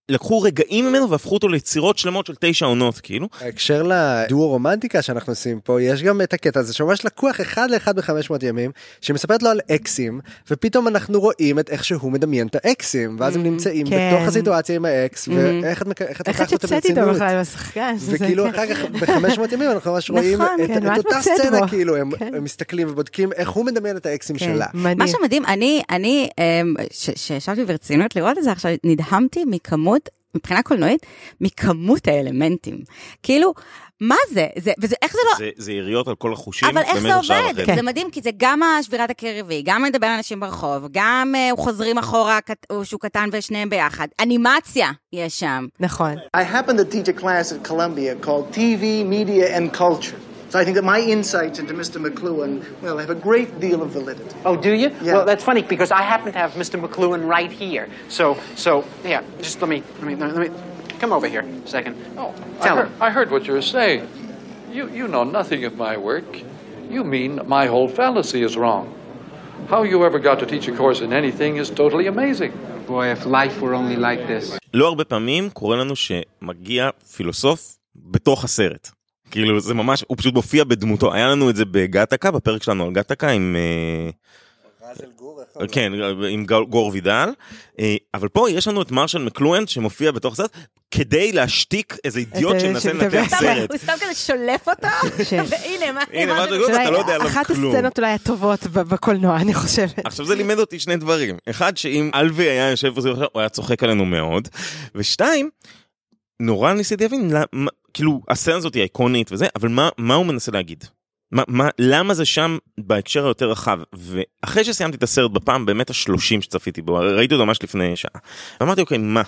לקחו רגעים ממנו והפכו אותו ליצירות שלמות של תשע עונות, כאילו. בהקשר לדואו רומנטיקה שאנחנו עושים פה יש גם את הקטע הזה שממש לקוח אחד לאחד ב-500 ימים שמספרת לו על אקסים ופתאום אנחנו רואים את איך שהוא מדמיין את האקסים ואז הם נמצאים כן. בתוך הסיטואציה עם האקס ואיך את מק- איך את איך את אותו יוצאת איתו ברצינות. בכלל בשחקן? וכאילו כן. אחר כך ב-500 ימים אנחנו ממש רואים נכון, את, כן, את אותה סצנה? כאילו הם, כן. הם מסתכלים ובודקים איך הוא מדמיין את האקסים שלה. מה שמדהים, אני, אני, אמ, ש- שישבתי ברצינות לראות את זה עכשיו, נדהמתי מכמות, מבחינה קולנועית, מכמות האלמנטים. כאילו, מה זה? זה, וזה, איך זה לא... זה- זה יריות על כל החושים. אבל איך זה עובד? וחצי. זה מדהים, כי זה גם השבירת הקרבי, גם לדבר על אנשים ברחוב, גם הוא חוזרים אחורה שהוא קטן ושניהם ביחד. אנימציה יש שם. נכון. I happen to teach a class at Columbia called TV, Media, and Culture. So I think that my insights into Mr. McLuhan, well, have a great deal of validity. Oh, do you? Yeah. Well, that's funny because I happen to have Mr. McLuhan right here. So, so yeah, just let me, let me, let me, come over here a second. Oh, I Tell heard, him. I heard what you were saying. You, you know nothing of my work. You mean my whole fallacy is wrong. How you ever got to teach a course in anything is totally amazing. Boy, if life were only like this. לא הרבה פעמים קורה לנו שמגיע פילוסוף בתוך הסרט. כאילו זה ממש, הוא פשוט מופיע בדמותו. היה לנו את זה בגטקה, בפרק שלנו על גטקה עם... אה, כן, עם גור- גור וידל, אה, אבל פה יש לנו את מרשל מקלואן שמופיע בתוך הסרט כדי להשתיק איזה אידיוט אה, שמנסה. לנתח סרט. הוא סתם כזה שולף אותו, והנה, מה הנה, אתה לא יודע עליו אחת כלום. הסצנות אולי הטובות בקולנוע, אני חושבת. עכשיו זה לימד אותי שני דברים, אחד שאם אלווי היה יושב השולחן, הוא היה צוחק עלינו מאוד, ושתיים, נורא ניסיתי להבין, כאילו הסצנה הזאת היא איקונית וזה, אבל מה, מה הוא מנסה להגיד? מה, מה, למה זה שם בהקשר היותר רחב? ואחרי שסיימתי את הסרט בפעם באמת השלושים שצפיתי בו, ראיתי אותו ממש לפני שעה, ואמרתי אוקיי מה?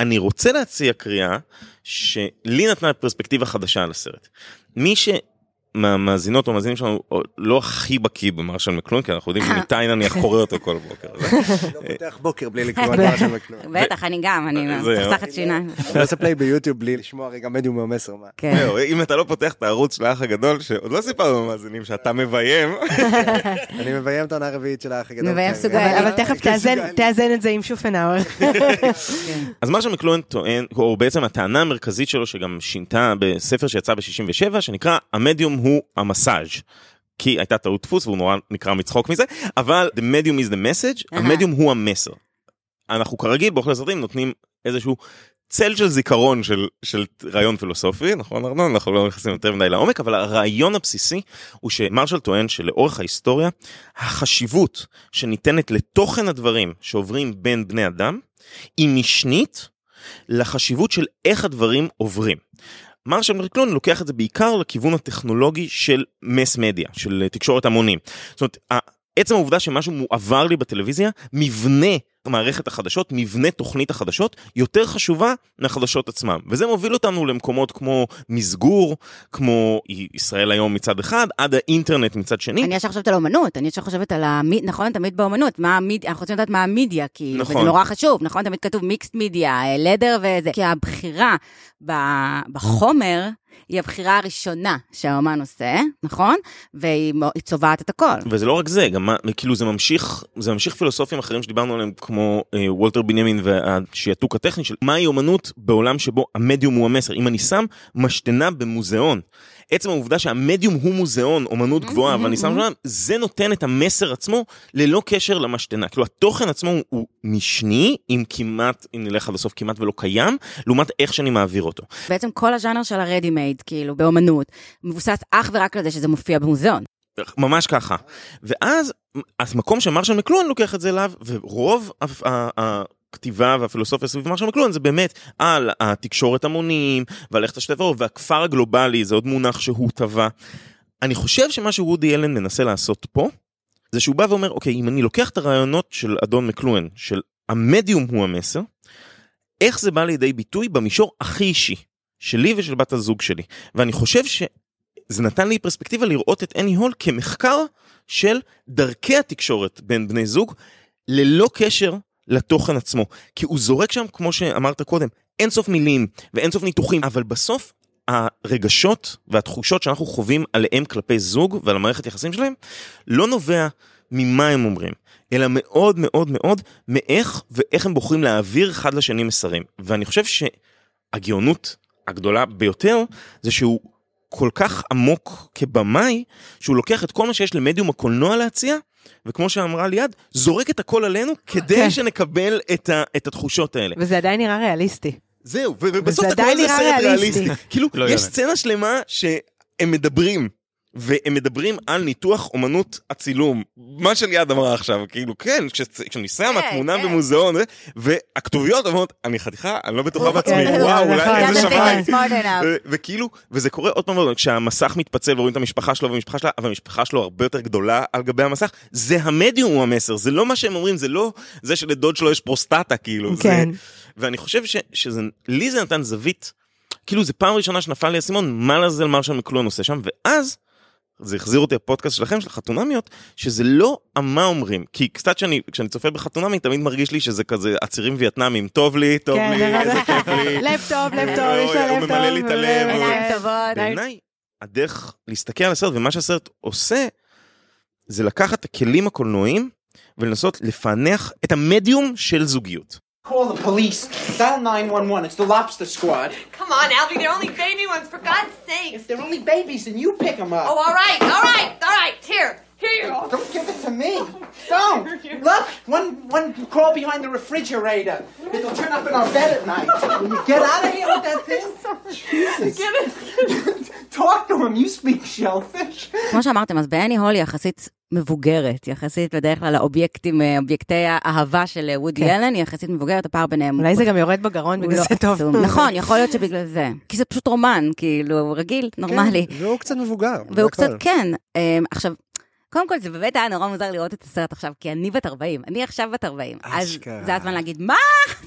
אני רוצה להציע קריאה שלי נתנה פרספקטיבה חדשה על הסרט. מי ש... מהמאזינות או מאזינים שלנו לא הכי בקיא במרשל מקלון כי אנחנו יודעים שניתאי נניח קורא אותו כל בוקר. לא פותח בוקר בלי לקרוא את מרשל מקלואן. בטח, אני גם, אני זהו. צחצחת שיניים. אני עושה פליי ביוטיוב בלי לשמוע רגע מדיום מהמסר מה. כן. אם אתה לא פותח את הערוץ של האח הגדול שעוד לא סיפרנו למאזינים שאתה מביים אני מביים את העונה הרביעית של האח הגדול. מביים כן, סוג כן. האלה. אבל תכף תאזן- תאזן את זה עם שופנהאואר. אז מרשל מקלוהן טוען או בעצם הטענה המרכזית שלו שגם שינתה בספר שיצא ב-67 שנקרא המדיום הוא המסאז'. כי הייתה טעות דפוס והוא נורא נקרא מצחוק מזה אבל the medium is the message המדיום הוא המסר. אנחנו כרגיל באוכל סרטים נותנים איזשהו צל של זיכרון של, של רעיון פילוסופי נכון ארנון אנחנו לא נכנסים יותר מדי לעומק אבל הרעיון הבסיסי הוא שמרשל טוען שלאורך ההיסטוריה החשיבות שניתנת לתוכן הדברים שעוברים בין בני אדם היא משנית לחשיבות של איך הדברים עוברים. מרשל מקלון לוקח את זה בעיקר לכיוון הטכנולוגי של מס מדיה, של תקשורת המונים. זאת אומרת, עצם העובדה שמשהו מועבר לי בטלוויזיה, מבנה מערכת החדשות, מבנה תוכנית החדשות, יותר חשובה מהחדשות עצמם. וזה מוביל אותנו למקומות כמו מסגור, כמו ישראל היום מצד אחד, עד האינטרנט מצד שני. אני ישר חושבת על אומנות, אני ישר חושבת על המיד, נכון, תמיד באומנות, מה המיד, אנחנו רוצים לדעת מה המדיה, כאילו, נכון. וזה נורא חשוב, נכון, תמיד כתוב מיקסט מדיה, לדר וזה, כי הבחירה ב- בחומר, היא הבחירה הראשונה שהאומן עושה, נכון? והיא צובעת את הכל. וזה לא רק זה, גם כאילו זה ממשיך, זה ממשיך פילוסופים אחרים שדיברנו עליהם, כמו אה, וולטר בנימין והשעתוק הטכני של מהי אומנות בעולם שבו המדיום הוא המסר. אם אני שם משתנה במוזיאון, עצם העובדה שהמדיום הוא מוזיאון, אומנות גבוהה, ואני שם שם, זה נותן את המסר עצמו ללא קשר למשתנה. כאילו התוכן עצמו הוא- משני, אם כמעט, אם נלך עד הסוף, כמעט ולא קיים, לעומת איך שאני מעביר אותו. בעצם כל הז'אנר של הרדי מייד, כאילו, באומנות, מבוסס אך ורק על זה שזה מופיע במוזיאון. ממש ככה. ואז המקום שמרשל מקלואן לוקח את זה אליו, ורוב הכתיבה והפילוסופיה סביב מרשל מקלואן זה באמת על התקשורת המונים, ועל איך תשתף אור, והכפר הגלובלי זה עוד מונח שהוא טבע. אני חושב שמה שוודי אלן מנסה לעשות פה, זה שהוא בא ואומר, אוקיי, אם אני לוקח את הרעיונות של אדון מקלואן, של המדיום הוא המסר, איך זה בא לידי ביטוי במישור הכי אישי, שלי ושל בת הזוג שלי. ואני חושב ש... זה נתן לי פרספקטיבה לראות את אני הול כמחקר של דרכי התקשורת בין בני זוג, ללא קשר לתוכן עצמו. כי הוא זורק שם, כמו שאמרת קודם, אינסוף מילים ואינסוף ניתוחים, אבל בסוף הרגשות והתחושות שאנחנו חווים עליהם כלפי זוג ועל המערכת יחסים שלהם, לא נובע ממה הם אומרים, אלא מאוד מאוד מאוד מאיך ואיך הם בוחרים להעביר אחד לשני מסרים. ואני חושב שהגאונות הגדולה ביותר זה שהוא כל כך עמוק כבמאי, שהוא לוקח את כל מה שיש למדיום הקולנוע להציע, וכמו שאמרה ליעד, זורק את הכל עלינו כדי כן. שנקבל את, ה, את התחושות האלה. וזה עדיין נראה ריאליסטי. זהו, ובסוף אתה קורא לזה סרט ריאליסטי. ריאליסטי. כאילו, לא יש. סצנה שלמה שהם מדברים. והם מדברים על ניתוח אומנות הצילום. מה שליעד אמרה עכשיו, כאילו, כן, כש- כשאני שם כן, התמונה כן. במוזיאון, והכתוביות אומרות, אני חתיכה, אני לא בטוחה כן, בעצמי, כן, וואו, נכון, אולי איזה. שמיים. וכאילו, וזה קורה עוד פעם ועוד כשהמסך מתפצל ורואים את המשפחה שלו והמשפחה שלה, אבל המשפחה שלו הרבה יותר גדולה על גבי המסך, זה המדיום הוא המסר, זה לא מה שהם אומרים, זה לא זה שלדוד שלו יש פרוסטטה, כאילו. זה- כן. ואני חושב ש, שזה, לי זה נתן זווית, כאילו זה פעם ראשונה שנפל לי האסימון, מה לזה מרשל מקלון עושה שם, ואז זה החזיר אותי לפודקאסט שלכם, של החתונמיות, שזה לא מה אומרים, כי קצת שאני, כשאני צופה בחתונמי, תמיד מרגיש לי שזה כזה עצירים וייטנאמים, טוב לי, טוב כן, לי, זה איזה. כיף לי. לב טוב, לב טוב, יש לו הוא לב טוב. ממלא לי את הלב, עיניים טובות. בעיניי, הדרך להסתכל על הסרט, ומה שהסרט עושה, זה לקחת את הכלים הקולנועיים, ולנסות לפענח את המדיום של זוגיות. Call the police. Dial 911. It's the lobster squad. Come on, Albie, they're only baby ones, for God's sake. If they're only babies, then you pick them up. Oh, all right, all right, all right. Here, here. Oh, don't give it to me. Don't. Look, one one crawl behind the refrigerator. It'll turn up in our bed at night. Will you get out of here with that thing? Jesus. Get it? Talk to him. You speak shellfish. כמו שאמרתם, אז באני הול היא יחסית מבוגרת, יחסית בדרך כלל לאובייקטים, אה, אובייקטי האהבה של אה, וודי כן. אלן, היא יחסית מבוגרת, הפער ביניהם אולי זה גם יורד בגרון, בגלל לא זה טוב. נכון, יכול להיות שבגלל זה. כי זה פשוט רומן, כאילו, רגיל, נורמלי. כן, והוא קצת מבוגר. והוא קצת, הכל. כן. אה, עכשיו, קודם כל זה באמת היה נורא מוזר לראות את הסרט עכשיו, כי אני בת 40, אני עכשיו בת 40. אז. זה הזמן להגיד, מה?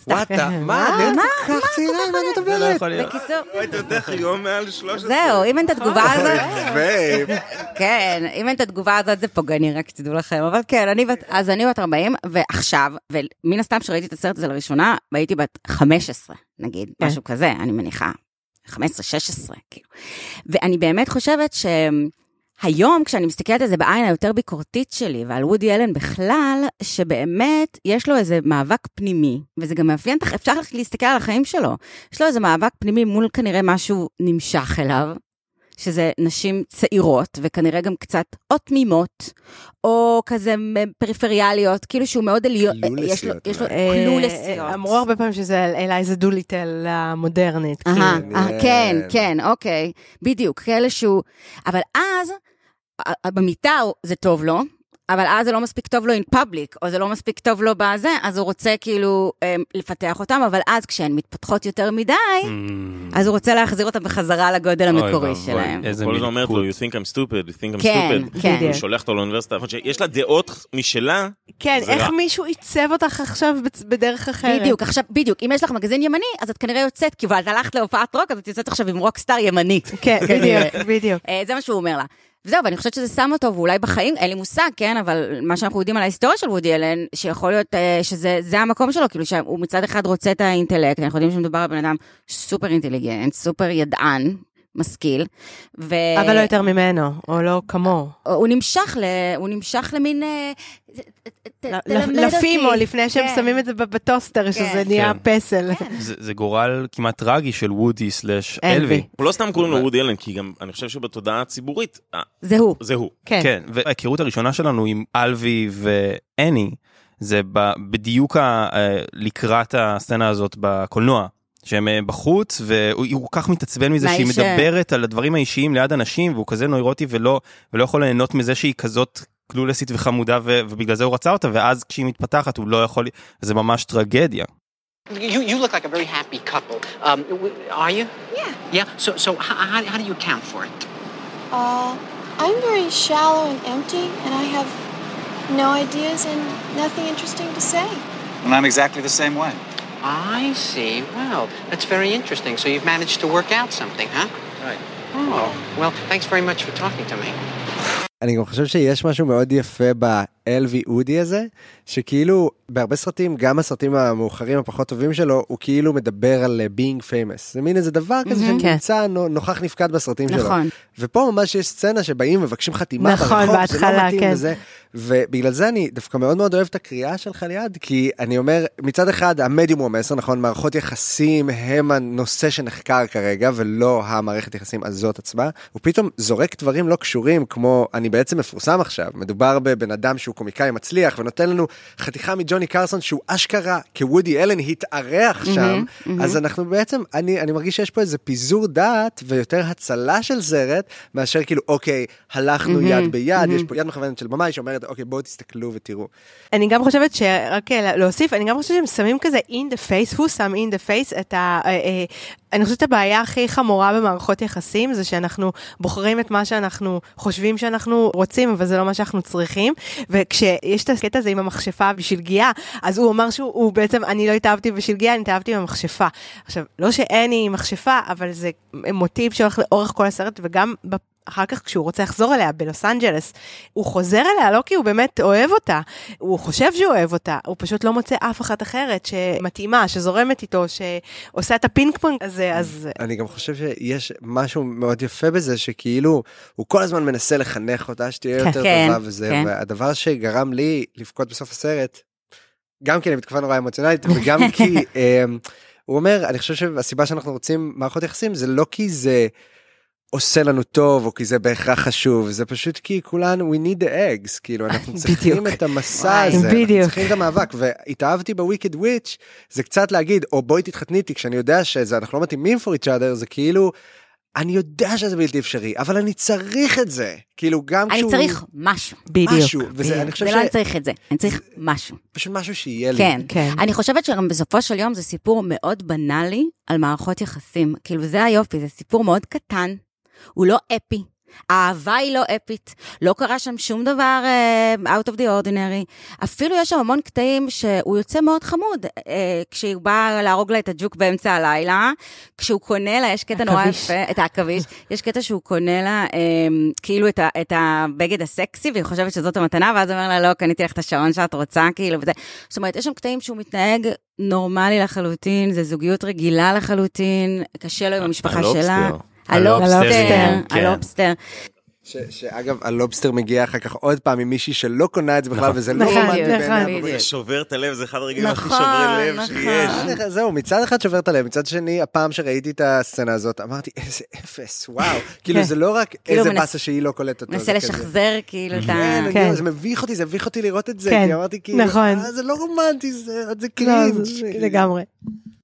what, מה? נהיית כל כך צעירה, מה את לא מדברת? להיות. בקיצור, הייתי נותן לך יום מעל 13. זהו, אם אין את התגובה הזאת, babe. כן, אם אין את התגובה הזאת זה פוגעני, רק שתדעו לכם, אבל כן, אני בת, אז אני בת 40, ועכשיו, ומן הסתם שראיתי את הסרט הזה לראשונה, והייתי בת 15, נגיד, כן. משהו כזה, אני מניחה, 15-16, כאילו. ואני באמת חושבת שהיום, כשאני מסתכלת על זה בעין היותר ביקורתית שלי, ועל וודי אלן בכלל, שבאמת יש לו איזה מאבק פנימי, וזה גם מאפיין, אפשר להסתכל על החיים שלו, יש לו איזה מאבק פנימי מול כנראה משהו נמשך אליו, שזה נשים צעירות, וכנראה גם קצת או תמימות, או כזה פריפריאליות, כאילו שהוא מאוד עליון, יש לו, קלולסיות יש לו אה, קלולסיות. אמרו הרבה פעמים שזה אלייזה דוליטל המודרנית. כאילו. אה, מעניין. כן, כן, אוקיי, בדיוק, כאלה שהוא... אבל אז, במיטה זה טוב לו, אבל אז זה לא מספיק טוב לו in public, או זה לא מספיק טוב לו בזה, אז הוא רוצה כאילו אמ, לפתח אותם, אבל אז כשהן מתפתחות יותר מדי, אז הוא רוצה להחזיר אותם בחזרה לגודל המקורי שלהם. איזה כל הזמן אומרת לו, you think I'm stupid, you think I'm כן, stupid. כן. הוא שולח אותו לאוניברסיטה, יכול להיות שיש לה דעות משלה, כן, איך. מישהו עיצב אותך עכשיו בדרך אחרת. בדיוק, עכשיו, בדיוק, אם יש לך מגזין ימני, אז את כנראה יוצאת, כי את הלכת להופעת רוק, אז את יוצאת עכשיו עם רוקסטאר ימני. כן, כנראה. בדיוק, בדיוק. אה, זה מה שהוא אומר לה. וזהו, ואני חושבת שזה שם אותו, ואולי בחיים, אין לי מושג, כן, אבל מה שאנחנו יודעים על ההיסטוריה של וודי אלן, שיכול להיות אה, שזה זה המקום שלו, כאילו שהוא מצד אחד רוצה את האינטלקט, אנחנו יודעים שמדובר על בן אדם סופר אינטליגנט, סופר ידען, משכיל, ו... אבל לא יותר ממנו, או לא כמוהו. הוא נמשך, ל... הוא נמשך למין... אה. לפימו, לפני שהם כן. שמים את זה בטוסטר, שזה נהיה כן. פסל. זה, זה גורל כמעט טרגי של וודי סלאש אלווי. הוא לא סתם קוראים לו וודי אלן, כי גם אני חושב שבתודעה הציבורית, אה, זה הוא. זה הוא. כן. כן, וההיכרות הראשונה שלנו עם אלווי ואני, זה בדיוק אה, לקראת הסצנה הזאת בקולנוע. שהם אה, בחוץ, והוא הוא כל כך מתעצבן מזה שהיא מהאיש, מדברת על הדברים האישיים ליד אנשים, והוא כזה נוירוטי ולא, ולא יכול ליהנות מזה שהיא כזאת קלולסית וחמודה, ו, ובגלל זה הוא רצה אותה, ואז כשהיא מתפתחת הוא לא יכול, זה ממש טרגדיה. You, you look like a very happy couple. Um, are you? Yeah. Yeah. So, so how, how, how do you account for it? Uh, I'm very shallow and empty, and I have no ideas and nothing interesting to say. And I'm exactly the same way. I see. Well, that's very interesting. So you've managed to work out something, huh? Right. Oh, well, thanks very much for talking to me. אני גם חושב שיש משהו מאוד יפה באלווי אודי הזה, שכאילו בהרבה סרטים, גם הסרטים המאוחרים הפחות טובים שלו, הוא כאילו מדבר על uh, being famous. זה מין איזה דבר כזה מהמם. שנמצא נו- נוכח נפקד בסרטים שלו. נכון. ופה ממש יש סצנה שבאים מבקשים חתימה נכון, ברחוב, זה לא בהתחלה, מתאים כן. וזה. ובגלל זה אני דווקא מאוד מאוד אוהב את הקריאה שלך ליד, כי אני אומר, מצד אחד המדיום הוא המסר, נכון, מערכות יחסים הם הנושא שנחקר כרגע, ולא המערכת יחסים הזאת עצמה. הוא פתאום זורק דברים לא קשורים, כמו אני בעצם מפורסם עכשיו, מדובר בבן אדם שהוא קומיקאי מצליח, ונותן לנו חתיכה מג'וני קרסון שהוא אשכרה כוודי אלן התארח שם, מהמם. אז אנחנו בעצם, אני, אני מרגיש שיש פה איזה פיזור דעת ויותר הצלה של סרט, מאשר כאילו, אוקיי, הלכנו מהמם, יד ביד, מהמם. יש פה יד מכוונת של במאי שאומרת, אוקיי, בואו תסתכלו ותראו. אני גם חושבת שרק אה, להוסיף, אני גם חושבת שהם שמים כזה in the face, הוא שם in the face את ה... אני חושבת הבעיה הכי חמורה במערכות יחסים זה שאנחנו בוחרים את מה שאנחנו חושבים שאנחנו רוצים, אבל זה לא מה שאנחנו צריכים. וכשיש את הקטע הזה עם המכשפה בשלגיה, אז הוא אמר שהוא הוא בעצם, אני לא התאהבתי בשלגיה, אני התאהבתי במכשפה. עכשיו, לא שאנני היא מכשפה, אבל זה מוטיב שהולך לאורך כל הסרט, וגם. אחר כך כשהוא רוצה לחזור אליה בלוס אנג'לס, הוא חוזר אליה לא כי הוא באמת אוהב אותה, הוא חושב שהוא אוהב אותה, הוא פשוט לא מוצא אף אחת אחרת שמתאימה, שזורמת איתו, שעושה את הפינג פונג הזה, אז... אני גם חושב שיש משהו מאוד יפה בזה, שכאילו, הוא כל הזמן מנסה לחנך אותה שתהיה כן. יותר כן, טובה וזה, כן. והדבר שגרם לי לבכות בסוף הסרט, גם כי אני בתקופה נורא אמוציונלית, וגם כי, אמ, הוא אומר, אני חושב שהסיבה שאנחנו רוצים מערכות יחסים, זה לא כי זה... עושה לנו טוב או כי זה בהכרח חשוב זה פשוט כי כולנו we need the eggs כאילו אנחנו צריכים בדיוק. את המסע הזה אנחנו בדיוק. צריכים את המאבק והתאהבתי בוויקד וויץ' זה קצת להגיד או בואי תתחתני איתי כשאני יודע שזה אנחנו לא מתאימים for each other זה כאילו אני יודע שזה בלתי אפשרי אבל אני צריך את זה כאילו גם אני כשהוא צריך משהו. משהו וזה אני חושב זה לא אני צריך את זה, אני צריך משהו. שפשוט משהו שיהיה לי כן, כן. אני חושבת שגם בסופו של יום זה סיפור מאוד בנאלי על מערכות יחסים. כאילו זה היופי, זה סיפור מאוד קטן, הוא לא אפי. האהבה היא לא אפית, לא קרה שם שום דבר uh, out of the ordinary. אפילו יש שם המון קטעים שהוא יוצא מאוד חמוד. Uh, כשהוא בא להרוג לה את הג'וק באמצע הלילה, כשהוא קונה לה, יש קטע נורא. יפה, את העכביש, יש קטע שהוא קונה לה um, כאילו את, ה, את הבגד הסקסי, והיא חושבת שזאת המתנה, ואז אומר לה, לא, קניתי לך את השעון שאת רוצה, כאילו, וזה. זאת אומרת, יש שם קטעים שהוא מתנהג נורמלי לחלוטין, זה זוגיות רגילה לחלוטין, קשה לו עם המשפחה הלובסטר. שלה. הלובסטר, הלובסטר. ש, שאגב הלובסטר מגיע אחר כך עוד פעם עם מישהי שלא קונה את זה בכלל נכון. וזה לא נכון, רומנטי נכון. בדיוק. זה שובר את הלב, זה אחד הרגעים הכי נכון, שוברי לב נכון. שיש. זהו, מצד אחד שובר את הלב, מצד שני, הפעם שראיתי את הסצנה הזאת, אמרתי, איזה אפס, וואו. כאילו, זה לא רק כאילו איזה מנס- באסה שהיא לא קולטת אותו. מנסה. לשחזר כאילו את ה... כן, אני כן. יודע, זה מביך אותי, זה מביך אותי לראות את זה, כן, כי אמרתי כאילו, נכון. "אה, זה לא רומנטי, זה זה לא, קרינג'. לגמרי.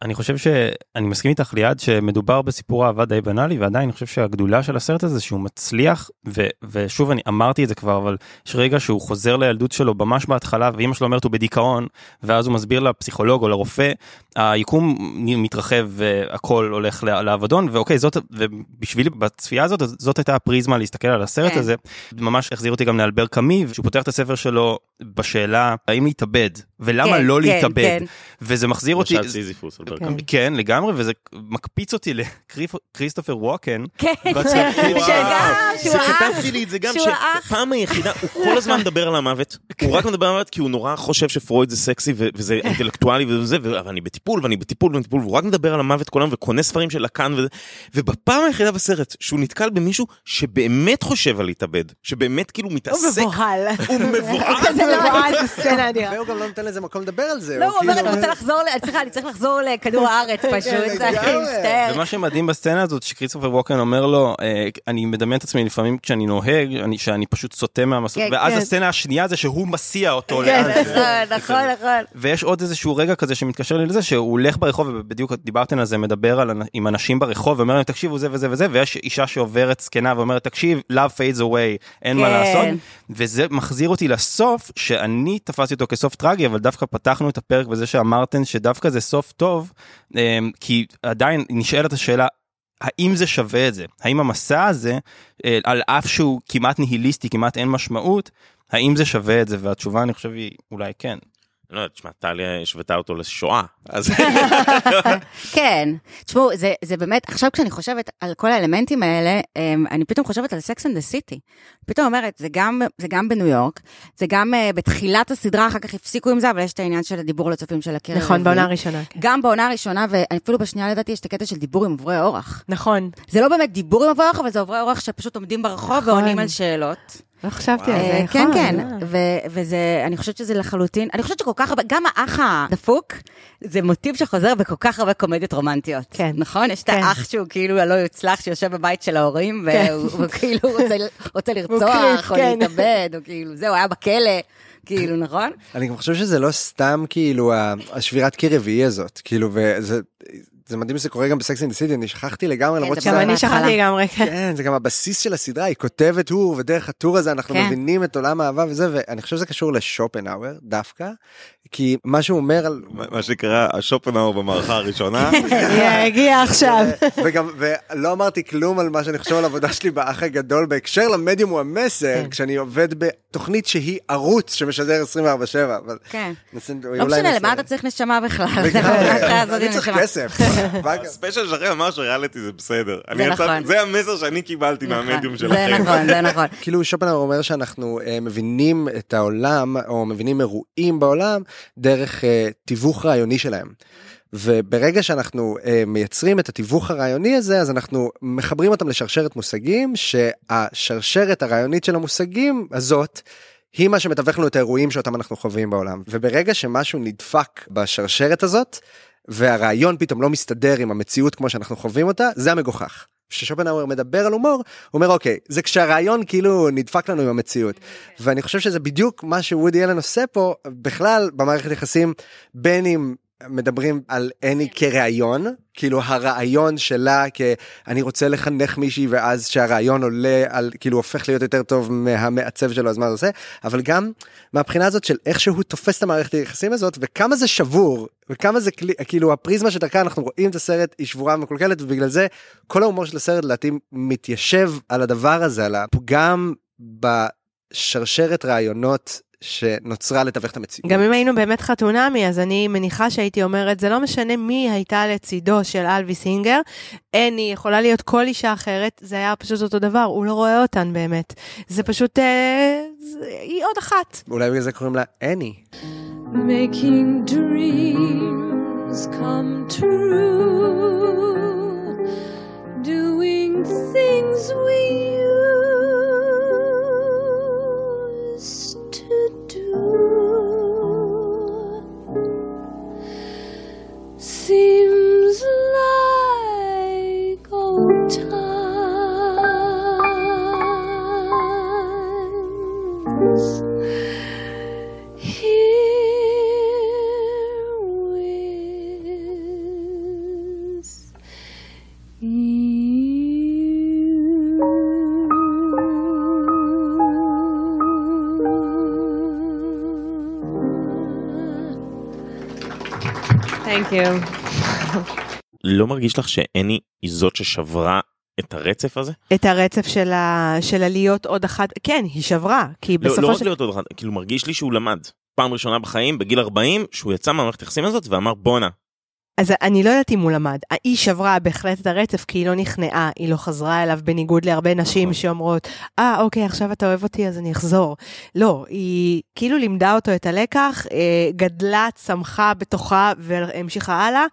אני חושב שאני מסכים איתך ליעד שמדובר בסיפור אהבה די בנאלי ועדיין אני חושב שהגדולה של הסרט הזה שהוא מצליח ו- ושוב אני אמרתי את זה כבר אבל יש רגע שהוא חוזר לילדות שלו ממש בהתחלה ואמא שלו אומרת הוא בדיכאון ואז הוא מסביר לפסיכולוג או לרופא היקום מתרחב והכל הולך לאבדון ואוקיי זאת ובשבילי בצפייה הזאת זאת הייתה הפריזמה להסתכל על הסרט כן. הזה ממש החזיר אותי גם לאלבר קאמי שהוא פותח את הספר שלו בשאלה האם להתאבד ולמה כן, לא כן, להתאבד כן. וזה מחזיר אותי למשל סיזיפוס על ברקן. כן לגמרי וזה מקפיץ אותי לכריסטופר ווקן. כן, בתפקיד שגם, שלו. שהוא זה האח, כתבתי לי את זה גם. שפעם היחידה הוא כל הזמן מדבר על המוות הוא רק מדבר על המוות כי הוא נורא חושב שפרויד זה סקסי וזה אינטלקטואלי וזה ואני בטיפול ואני בטיפול ואני בטיפול והוא רק מדבר על המוות כל היום וקונה ספרים של לקאן וזה ובפעם היחידה בסרט שהוא נתקל במישהו שבאמת חושב על להתאבד שבאמת כאילו הוא מתעסק מבוהל. הוא מבוהל זה אדירה. והוא גם לא נותן לזה מקום לדבר על זה. לא, הוא אומר, כאילו אני רוצה לחזור, סליחה, אני צריך לחזור לכדור הארץ פשוט, זה לגמרי. מצטער. ומה שמדהים בסצנה הזאת שכריסטופר ווקן אומר לו אה, אני מדמיין את עצמי לפעמים כשאני נוהג אני שאני פשוט סוטה מהמסלול כן, ואז כן. הסצנה השנייה זה שהוא מסיע אותו כן, לאן. נכון, נכון, נכון. ויש עוד איזשהו רגע כזה שמתקשר לי לזה שהוא הולך ברחוב ובדיוק דיברתם על זה מדבר עם אנשים ברחוב ואומר להם תקשיבו זה וזה וזה ויש אישה שעוברת זקנה ואומרת תקשיב love fades away אין מה כן. לעשות וזה מחזיר אותי לסוף שאני תפסתי אותו כסוף טרגי אבל דווקא פתחנו את הפרק בזה שאמרתם שדווקא זה סוף טוב אמ, כי עדיין נשאלת השאלה. האם זה שווה את זה? האם המסע הזה, אה, על אף שהוא כמעט ניהיליסטי, כמעט אין משמעות, האם זה שווה את זה? והתשובה אני חושב היא אולי כן. לא תשמע טליה השוותה אותו לשואה אז כן, תשמעו, זה, זה באמת, עכשיו כשאני חושבת על כל האלמנטים האלה, אמ, אני פתאום חושבת על Sex and the City. פתאום אומרת, זה גם, זה גם בניו יורק, זה גם uh, בתחילת הסדרה, אחר כך הפסיקו עם זה, אבל יש את העניין של הדיבור לצופים של קארי. נכון, בעונה הראשונה. כן. גם בעונה הראשונה, ואפילו בשנייה לדעתי יש את הקטע של דיבור עם עוברי אורח. נכון. זה לא באמת דיבור עם עוברי אורח, אבל זה עוברי אורח שפשוט עומדים ברחוב נכון. ועונים על שאלות. לא חשבתי על זה. אה, כן, נכון, כן. ו- וזה, אני חושבת שזה לחלוטין, אני חושבת שכל כך הרבה, גם האח הדפוק, זה מוטיב שחוזר בכל כך הרבה קומדיות רומנטיות. כן. נכון? יש את כן. האח שהוא כאילו הלא יוצלח, שיושב בבית של ההורים, כן. והוא הוא כאילו רוצה, לרצוח, או כן. להתאבד, או כאילו, זהו, היה בכלא, כאילו, נכון? אני גם חושב שזה לא סתם כאילו השבירת קיר רביעי הזאת, כאילו, וזה זה מדהים שזה קורה גם בסקס אינד סיטי, אני שכחתי לגמרי, כן, למרות זה גם. אני. שכחתי לגמרי, כן. כן, זה גם הבסיס של הסדרה, היא כותבת טור, ודרך הטור הזה אנחנו כן. מבינים את עולם האהבה וזה, ואני חושב שזה קשור לשופנהאואר דווקא, כי מה שהוא אומר על... מה שנקרא השופנאור במערכה הראשונה. הגיע עכשיו. וגם, ולא אמרתי כלום על מה שאני חושב על העבודה שלי באח הגדול, בהקשר למדיום הוא המסר, כן. כשאני עובד בתוכנית שהיא ערוץ שמשדר 24/7, אבל... כן. לא משנה, למה אתה צריך נשמה בכלל? אני צריך. כסף. הספיישל שלכם אמר שריאליטי זה בסדר. זה נכון. זה המסר שאני קיבלתי נכון, מהמדיום זה שלכם. נכון, זה נכון. כאילו שופנהאואר אומר שאנחנו אה, מבינים את העולם או מבינים אירועים בעולם דרך אה, תיווך רעיוני שלהם. וברגע שאנחנו אה, מייצרים את התיווך הרעיוני הזה אז אנחנו מחברים אותם לשרשרת מושגים שהשרשרת הרעיונית של המושגים הזאת. היא מה שמתווך לנו את האירועים שאותם אנחנו חווים בעולם וברגע שמשהו נדפק בשרשרת הזאת והרעיון פתאום לא מסתדר עם המציאות כמו שאנחנו חווים אותה זה המגוחך. כששופנהאואר מדבר על הומור הוא אומר אוקיי זה כשהרעיון כאילו נדפק לנו עם המציאות ואני חושב שזה בדיוק מה שוודי אלן עושה פה בכלל במערכת יחסים בין אם מדברים על אני כרעיון כאילו הרעיון שלה כאני רוצה לחנך מישהי ואז שהרעיון עולה על כאילו הופך להיות יותר טוב מהמעצב שלו אז מה זה עושה? אבל גם מהבחינה הזאת של איך שהוא תופס את המערכת היחסים הזאת וכמה זה שבור וכמה זה כאילו הפריזמה שדרכה אנחנו רואים את הסרט היא שבורה ומקולקלת ובגלל זה כל ההומור של הסרט לדעתי מתיישב על הדבר הזה על הפגם בשרשרת רעיונות שנוצרה לתווך את המציאות. גם אם היינו באמת חתונמי, אז אני מניחה שהייתי אומרת, זה לא משנה מי הייתה לצידו של אלוויס סינגר, אני יכולה להיות כל אישה אחרת, זה היה פשוט אותו דבר, הוא לא רואה אותן באמת. זה פשוט, אה, זה, היא עוד אחת. אולי בגלל זה קוראים לה אני. making dreams come true, לא מרגיש לך שאני היא זאת ששברה את הרצף הזה? את הרצף של, ה... של הלהיות עוד אחת, כן, היא שברה, כי לא, בסופו לא רק של... להיות עוד אחד, כאילו מרגיש לי שהוא למד. פעם ראשונה בחיים, בגיל 40, שהוא יצא מהמערכת היחסים הזאת ואמר בואנה, אז אני לא יודעת אם הוא למד. היא שברה בהחלט את הרצף, כי היא לא נכנעה, היא לא חזרה אליו, בניגוד להרבה נשים נכון. שאומרות, אה, אוקיי, עכשיו אתה אוהב אותי, אז אני אחזור. לא, היא כאילו לימדה אותו את הלקח, אה, גדלה, צמחה בתוכה והמשיכה הלאה.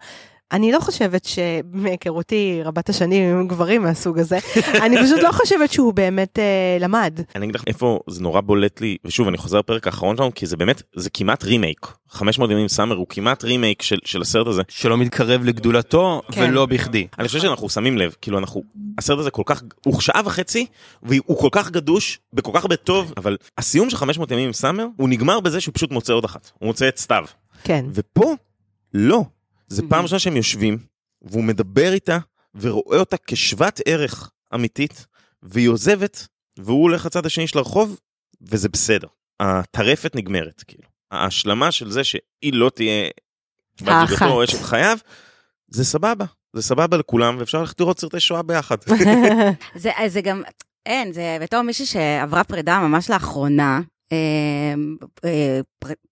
אני לא חושבת שמהיכרותי רבת השנים עם גברים מהסוג הזה, אני פשוט לא חושבת שהוא באמת אה, למד. אני אגיד לך איפה זה נורא בולט לי, ושוב אני חוזר לפרק האחרון שלנו, כי זה באמת, זה כמעט רימייק. 500 ימים סאמר הוא כמעט רימייק של, של הסרט הזה. שלא מתקרב לגדולתו, כן. ולא בכדי. אני חושב שאנחנו שמים לב, כאילו אנחנו, הסרט הזה כל כך, הוא שעה וחצי, והוא כל כך גדוש, בכל כך הרבה טוב, אבל הסיום של 500 ימים עם סאמר, הוא נגמר בזה שהוא פשוט מוצא עוד אחת, הוא מוצא את סתיו. כן. ופה, לא. זה פעם ראשונה שהם יושבים, והוא מדבר איתה, ורואה אותה כשוות ערך אמיתית, והיא עוזבת, והוא הולך לצד השני של הרחוב, וזה בסדר. הטרפת נגמרת, כאילו. ההשלמה של זה שהיא לא תהיה האחת. או אשת חייו, זה סבבה. זה סבבה לכולם, ואפשר ללכת לראות סרטי שואה ביחד. זה, זה גם, אין, זה בתור מישהי שעברה פרידה ממש לאחרונה,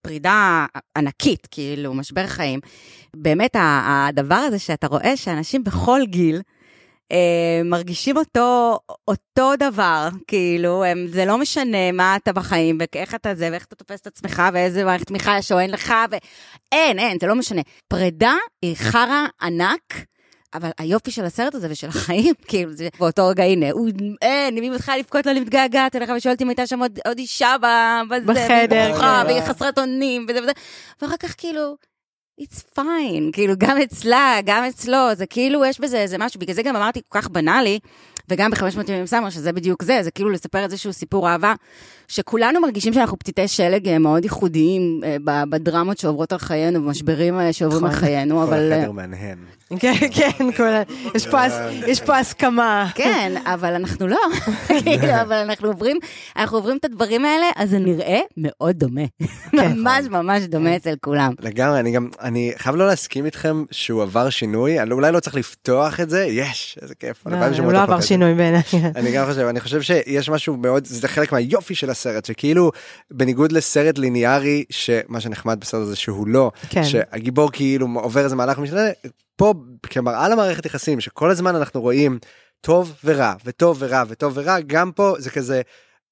פרידה ענקית, כאילו, משבר חיים. באמת, הדבר הזה שאתה רואה שאנשים בכל גיל, אה, מרגישים אותו, אותו דבר, כאילו, הם, זה לא משנה מה אתה בחיים, ואיך אתה זה, ואיך אתה תופס את עצמך, ואיזה מערכת תמיכה יש או אין לך, ואין, אין, זה לא משנה. פרידה היא חרא ענק. אבל היופי של הסרט הזה ושל החיים, כאילו, זה באותו רגע, הנה, הוא, אין, אם היא מתחילה לבכות לה, אני מתגעגעת אליך, ושואלת אם הייתה שם עוד, עוד אישה ב- בזה, בחדר, והיא בוכה, כן. והיא חסרת אונים, וזה וזה, ואחר כך כאילו, it's fine, כאילו, גם אצלה, גם אצלו, זה כאילו, יש בזה איזה משהו, בגלל זה גם אמרתי כל כך בנאלי, וגם ב-500 ימים סמר, שזה בדיוק זה, זה כאילו לספר איזשהו סיפור אהבה, שכולנו מרגישים שאנחנו פתיתי שלג אה, מאוד ייחודיים אה, בדרמות שעוברות על חיינו, במשברים אה, שעוברים על נכון. חיינו, כל אבל... אה, החדר מהנהן. כן, כן, כל ה- יש פה הס- יש פה הסכמה. כן, אבל אנחנו לא. כאילו, אבל אנחנו עוברים, אנחנו עוברים את הדברים האלה, אז זה נראה מאוד דומה. ממש ממש דומה אצל כולם. לגמרי, אני גם, אני חייב לא להסכים איתכם שהוא עבר שינוי, אולי לא צריך לפתוח את זה, יש, איזה כיף. לא, הוא לא עבר. שינוי בעיניי. אני גם חושב, אני חושב שיש משהו מאוד, זה חלק מהיופי של הסרט, שכאילו, בניגוד לסרט ליניארי, שמה שנחמד בסרט הזה שהוא לא, כן. שהגיבור כאילו עובר איזה מהלך משנה, פה כמראה למערכת יחסים, שכל הזמן אנחנו רואים טוב ורע, וטוב ורע, וטוב ורע, גם פה זה כזה,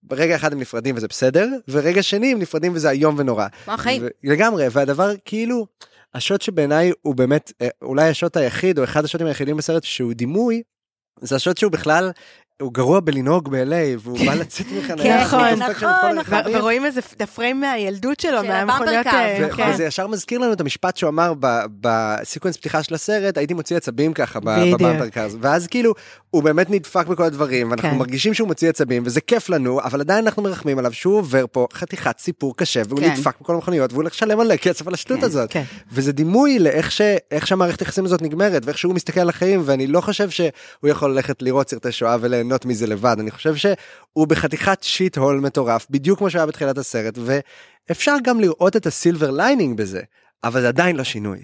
ברגע אחד הם נפרדים וזה בסדר, ורגע שני הם נפרדים וזה איום ונורא. כמו החיים. לגמרי, והדבר כאילו, השוט שבעיניי הוא באמת, אה, אולי השוט היחיד, או אחד השוטים היחידים בסרט שהוא דימוי, זה השוט שהוא בכלל, הוא גרוע בלנהוג ב-LA, והוא בא לצאת מחניה, נכון, את כל ו- הרכבים. ורואים איזה הפריים מהילדות שלו, של מהמכוניות... אה, כן. וזה ישר מזכיר לנו את המשפט שהוא אמר ב- בסיקוונס פתיחה של הסרט, הייתי מוציא עצבים ככה. ב bumper cars, ואז כאילו הוא באמת נדפק בכל הדברים, ואנחנו כן. מרגישים שהוא מוציא עצבים, וזה כיף לנו, אבל עדיין אנחנו מרחמים עליו שהוא עובר פה חתיכת סיפור קשה, והוא כן. נדפק בכל המכוניות, והוא הולך לשלם מלא כסף על השטות כן, הזאת. כן. וזה דימוי לאיך שהמערכת היחסים הזאת נגמרת, ואיך שהוא מסתכל על החיים, ואני לא חושב שהוא יכול ללכת לראות סרטי שואה וליהנות מזה לבד, אני חושב שהוא בחתיכת shit hole מטורף, בדיוק כמו שהיה בתחילת הסרט, ואפשר גם לראות את ה silver lining בזה, אבל זה עדיין לא שינוי.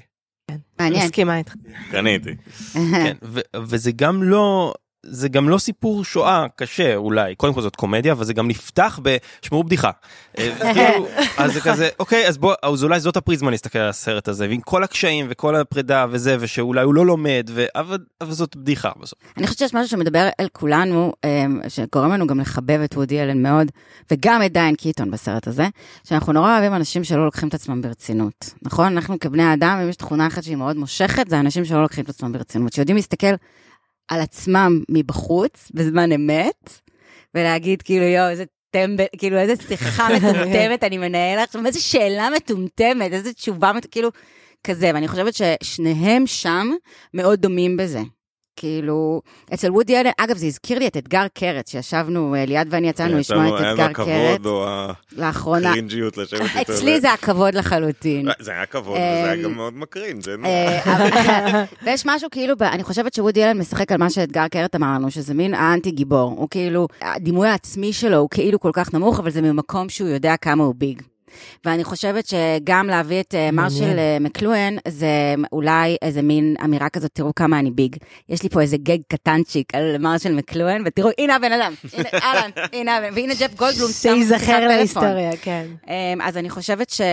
מעניין. מסכימה איתך. קניתי. כן, וזה גם לא... זה גם לא סיפור שואה קשה אולי, קודם כל זאת קומדיה, אבל זה גם נפתח בשמעו בדיחה. אה, כאילו, אז זה כזה, אוקיי, אז בוא, אז אולי זאת הפריזמה להסתכל על הסרט הזה, ועם כל הקשיים וכל הפרידה וזה, ושאולי הוא לא לומד, ו- אבל אבל זאת בדיחה בסוף. אני חושבת שיש משהו שמדבר אל כולנו, אמ, שגורם לנו גם לחבב את וודי אלן מאוד, וגם את דיין קיטון בסרט הזה, שאנחנו נורא אוהבים אנשים שלא לוקחים את עצמם ברצינות, נכון? אנחנו כבני אדם, אם יש תכונה אחת שהיא מאוד מושכת, זה אנשים שלא לוקחים את עצמם ברצינות, שיודעים להסתכל על עצמם מבחוץ, בזמן אמת, ולהגיד כאילו, יואו, איזה טמבל, כאילו, איזה שיחה מטומטמת אני מנהל עכשיו, איזה שאלה מטומטמת, איזה תשובה, כאילו, כזה, ואני חושבת ששניהם שם מאוד דומים בזה. כאילו, אצל וודי אלן, אגב, זה הזכיר לי את אתגר קרת, שישבנו, אה, ליעד ואני יצאנו לשמוע את אתגר קרת היה לו הכבוד או לאחרונה. הקרינג'יות לשבת איתו. אצלי זה הכבוד לחלוטין. זה היה כבוד, וזה היה אמ, גם מאוד מקרין, זה. אה, ויש משהו כאילו, אני חושבת שוודי אלן משחק על מה שאתגר קרת אמר לנו, שזה מין האנטי גיבור. הוא כאילו, הדימוי העצמי שלו הוא כאילו כל כך נמוך, אבל זה ממקום שהוא יודע כמה הוא ביג. ואני חושבת שגם להביא את אה, מרשל אה, מקלואן, זה אולי איזה מין אמירה כזאת, תראו כמה אני ביג. יש לי פה איזה גג קטנצ'יק על מרשל מקלואן, ותראו, הנה הבן אדם, הנה, אהלן, הנה, הבן- והנה ג'ף גולדבלום, שייזכר. להיסטוריה, כן. אמ, אז אני חושבת שזה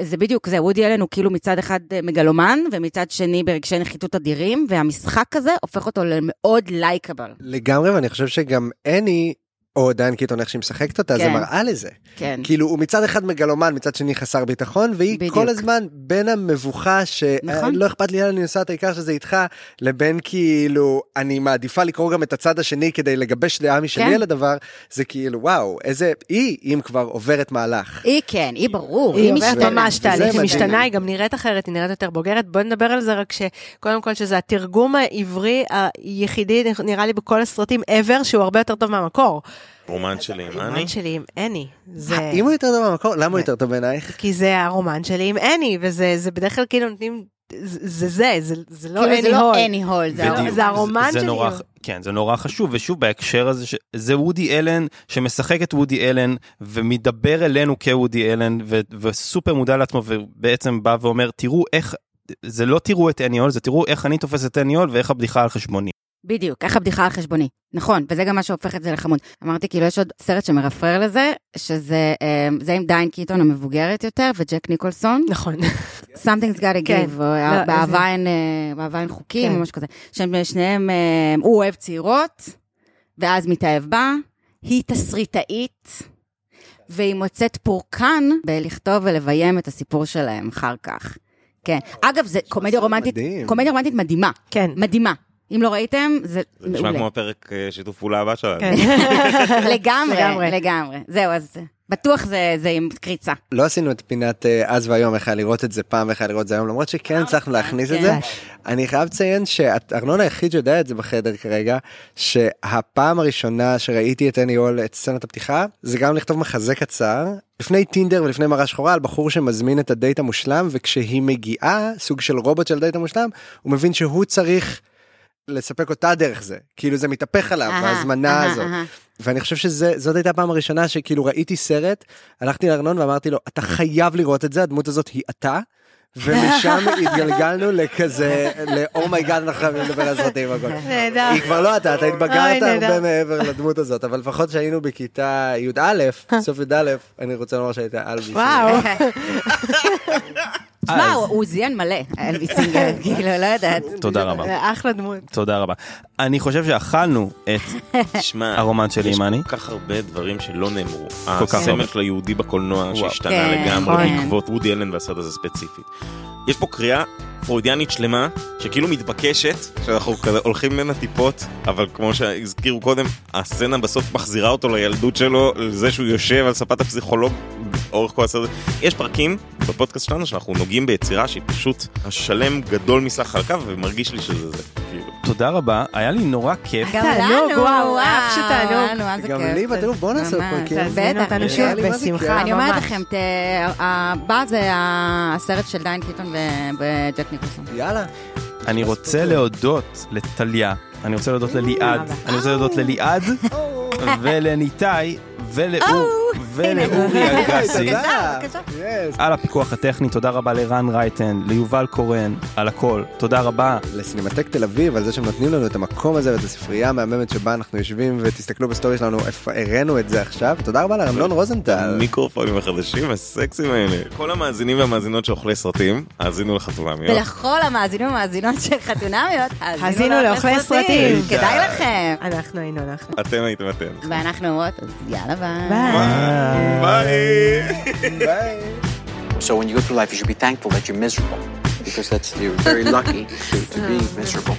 זה בדיוק זה, וודי אלן הוא כאילו מצד אחד אה, מגלומן, ומצד שני ברגשי נחיתות אדירים, והמשחק הזה הופך אותו למאוד לייקבל. לגמרי, ואני חושב שגם אני, או דיין קיטון, איך שהיא משחקת אותה, זה כן. מראה לזה. כן. כאילו, הוא מצד אחד מגלומן, מצד שני חסר ביטחון, והיא בדיוק. כל הזמן בין המבוכה נכון. שלא אכפת לי לאן אני נוסעת, העיקר שזה איתך, לבין כאילו, אני מעדיפה לקרוא גם את הצד השני כדי לגבש דעה משלי כן. על הדבר, זה כאילו, וואו, איזה, היא, אם כבר עוברת מהלך. היא כן, היא ברור, היא היא עוברת. ממש תהליך, היא. משתנה, היא גם נראית אחרת, היא נראית יותר בוגרת. בוא נדבר על זה רק שקודם כל שזה התרגום העברי היחידי, נראה לי, בכל הסרטים ever, שהוא הרבה יותר טוב מהמקור. רומן שלי עם אני. הרומן שלי עם אני. זה... אם הוא יותר טוב במקור, למה הוא יותר טוב בעינייך? כי זה הרומן שלי עם אני, וזה זה בדרך כלל כאילו נותנים... זה זה, זה, לא כאילו, אני זה לא הול. אני הול, זה בדיוק. זה הרומן זה שלי. כן, זה נורא חשוב, ושוב, בהקשר הזה, זה וודי אלן שמשחק את וודי אלן, ומדבר אלינו כוודי אלן, ו- וסופר מודע לעצמו, ובעצם בא ואומר, תראו איך, זה לא תראו את אני הול, זה תראו איך אני תופס את אני הול, ואיך הבדיחה על חשבוני. בדיוק, איך הבדיחה על חשבוני. נכון, וזה גם מה שהופך את זה לחמוד. אמרתי, כאילו, יש עוד סרט שמרפרר לזה, שזה אה, זה עם דיין קיטון המבוגרת יותר, וג'ק ניקולסון. נכון. Something's gotta כן. give, או לא, באהבה זה- אין, אה, באהבה אין חוקים, כן. או משהו כזה. שהם שניהם, אה, הוא אוהב צעירות, ואז מתאהב בה, היא תסריטאית, והיא מוצאת פורקן בלכתוב ולביים את הסיפור שלהם אחר כך. כן. אגב, זה קומדיה רומנטית, מדהים. קומדיה רומנטית מדהימה. כן. מדהימה. אם לא ראיתם, זה זה נשמע מעולה. כמו הפרק אה, שיתוף פעולה הבא שלנו. כן. לגמרי, לגמרי. לגמרי. זהו, אז בטוח זה זה עם קריצה. לא עשינו את פינת אה, אז והיום, איך היה לראות את זה פעם ואיך היה לראות את זה היום, למרות שכן הצלחנו להכניס את זה. כן. אני חייב לציין שארנון היחיד שיודע את זה בחדר כרגע, שהפעם הראשונה שראיתי את אני הול, את סצנת הפתיחה, זה גם לכתוב מחזה קצר, לפני טינדר ולפני מראה שחורה, על בחור שמזמין את הדייט המושלם, וכשהיא מגיעה, סוג של רובוט של דייט המושלם, הוא מבין שהוא צריך לספק אותה דרך זה, כאילו זה מתהפך עליו, ההזמנה הזאת. ואני חושב שזאת הייתה הפעם הראשונה שכאילו ראיתי סרט, הלכתי לארנון ואמרתי לו, אתה חייב לראות את זה, הדמות הזאת היא אתה. ומשם התגלגלנו לכזה, ל oh my god, אנחנו חייבים לדבר על סרטים והכל. נהדר. היא כבר לא אתה, אתה התבגרת. הרבה מעבר לדמות הזאת, אבל לפחות שהיינו בכיתה י"א, סוף י"א, אני רוצה לומר שהיית אלבי. וואו. שמע, הוא- זיין מלא, אלוויס סינגר, כאילו, לא יודעת. תודה רבה. אחלה דמות. תודה רבה. אני חושב שאכלנו את תשמע, הרומן שלי עם אני. יש כל כך הרבה דברים שלא נאמרו. הסמל. של היהודי בקולנוע שהשתנה כן, לגמרי נכון. בעקבות וודי אלן והסרט הזה ספציפית. יש פה קריאה פרוידיאנית שלמה, שכאילו מתבקשת, שאנחנו כזה הולכים ממנה טיפות, אבל כמו שהזכירו קודם, הסצנה בסוף מחזירה אותו לילדות שלו, לזה שהוא יושב על ספת הפסיכולוג לאורך כל הסרט. יש פרקים בפודקאסט שלנו שאנחנו נוגעים ביצירה שהיא פשוט השלם גדול מסך חלקיו, ומרגיש לי שזה זה. כאילו. תודה רבה, היה לי נורא כיף. גם לנו, וואו, אף אז זה גם. לי, בטירוף, בואו נעשה. פרקים. תזמינו בטח, אותנו. שוב, היה לי מה זה בשמחה. אני אומרת. לכם, ת- הבא זה הסרט של דיין קיטון וג'ק ניקולסון. יאללה. אני רוצה להודות לטליה, אני רוצה להודות לליעד, אני רוצה להודות לליעד ולניתאי ולאור ולאורי אגסי. על הפיקוח הטכני, תודה רבה לרן רייטן, ליובל קורן, על הכל, תודה רבה. לסינמטק תל אביב על זה שהם נותנים לנו את המקום הזה ואת הספרייה המהממת שבה אנחנו יושבים ותסתכלו בסטורי שלנו איפה הראינו את זה עכשיו תודה רבה לארנון רוזנטל. המיקרופונים החדשים הסקסים האלה. כל המאזינים והמאזינות של אוכלי סרטים, האזינו לחתונמיות. ולכל המאזינים והמאזינות של חתונמיות, האזינו לאוכלי סרטים. כדאי לכם. אנחנו היינו אנחנו. אתם הייתם אתם. ואנחנו אומרות, אז יאללה ביי. Bye. Bye. So when you go through life, you should be thankful that you're miserable because that's you're very lucky to, to be miserable.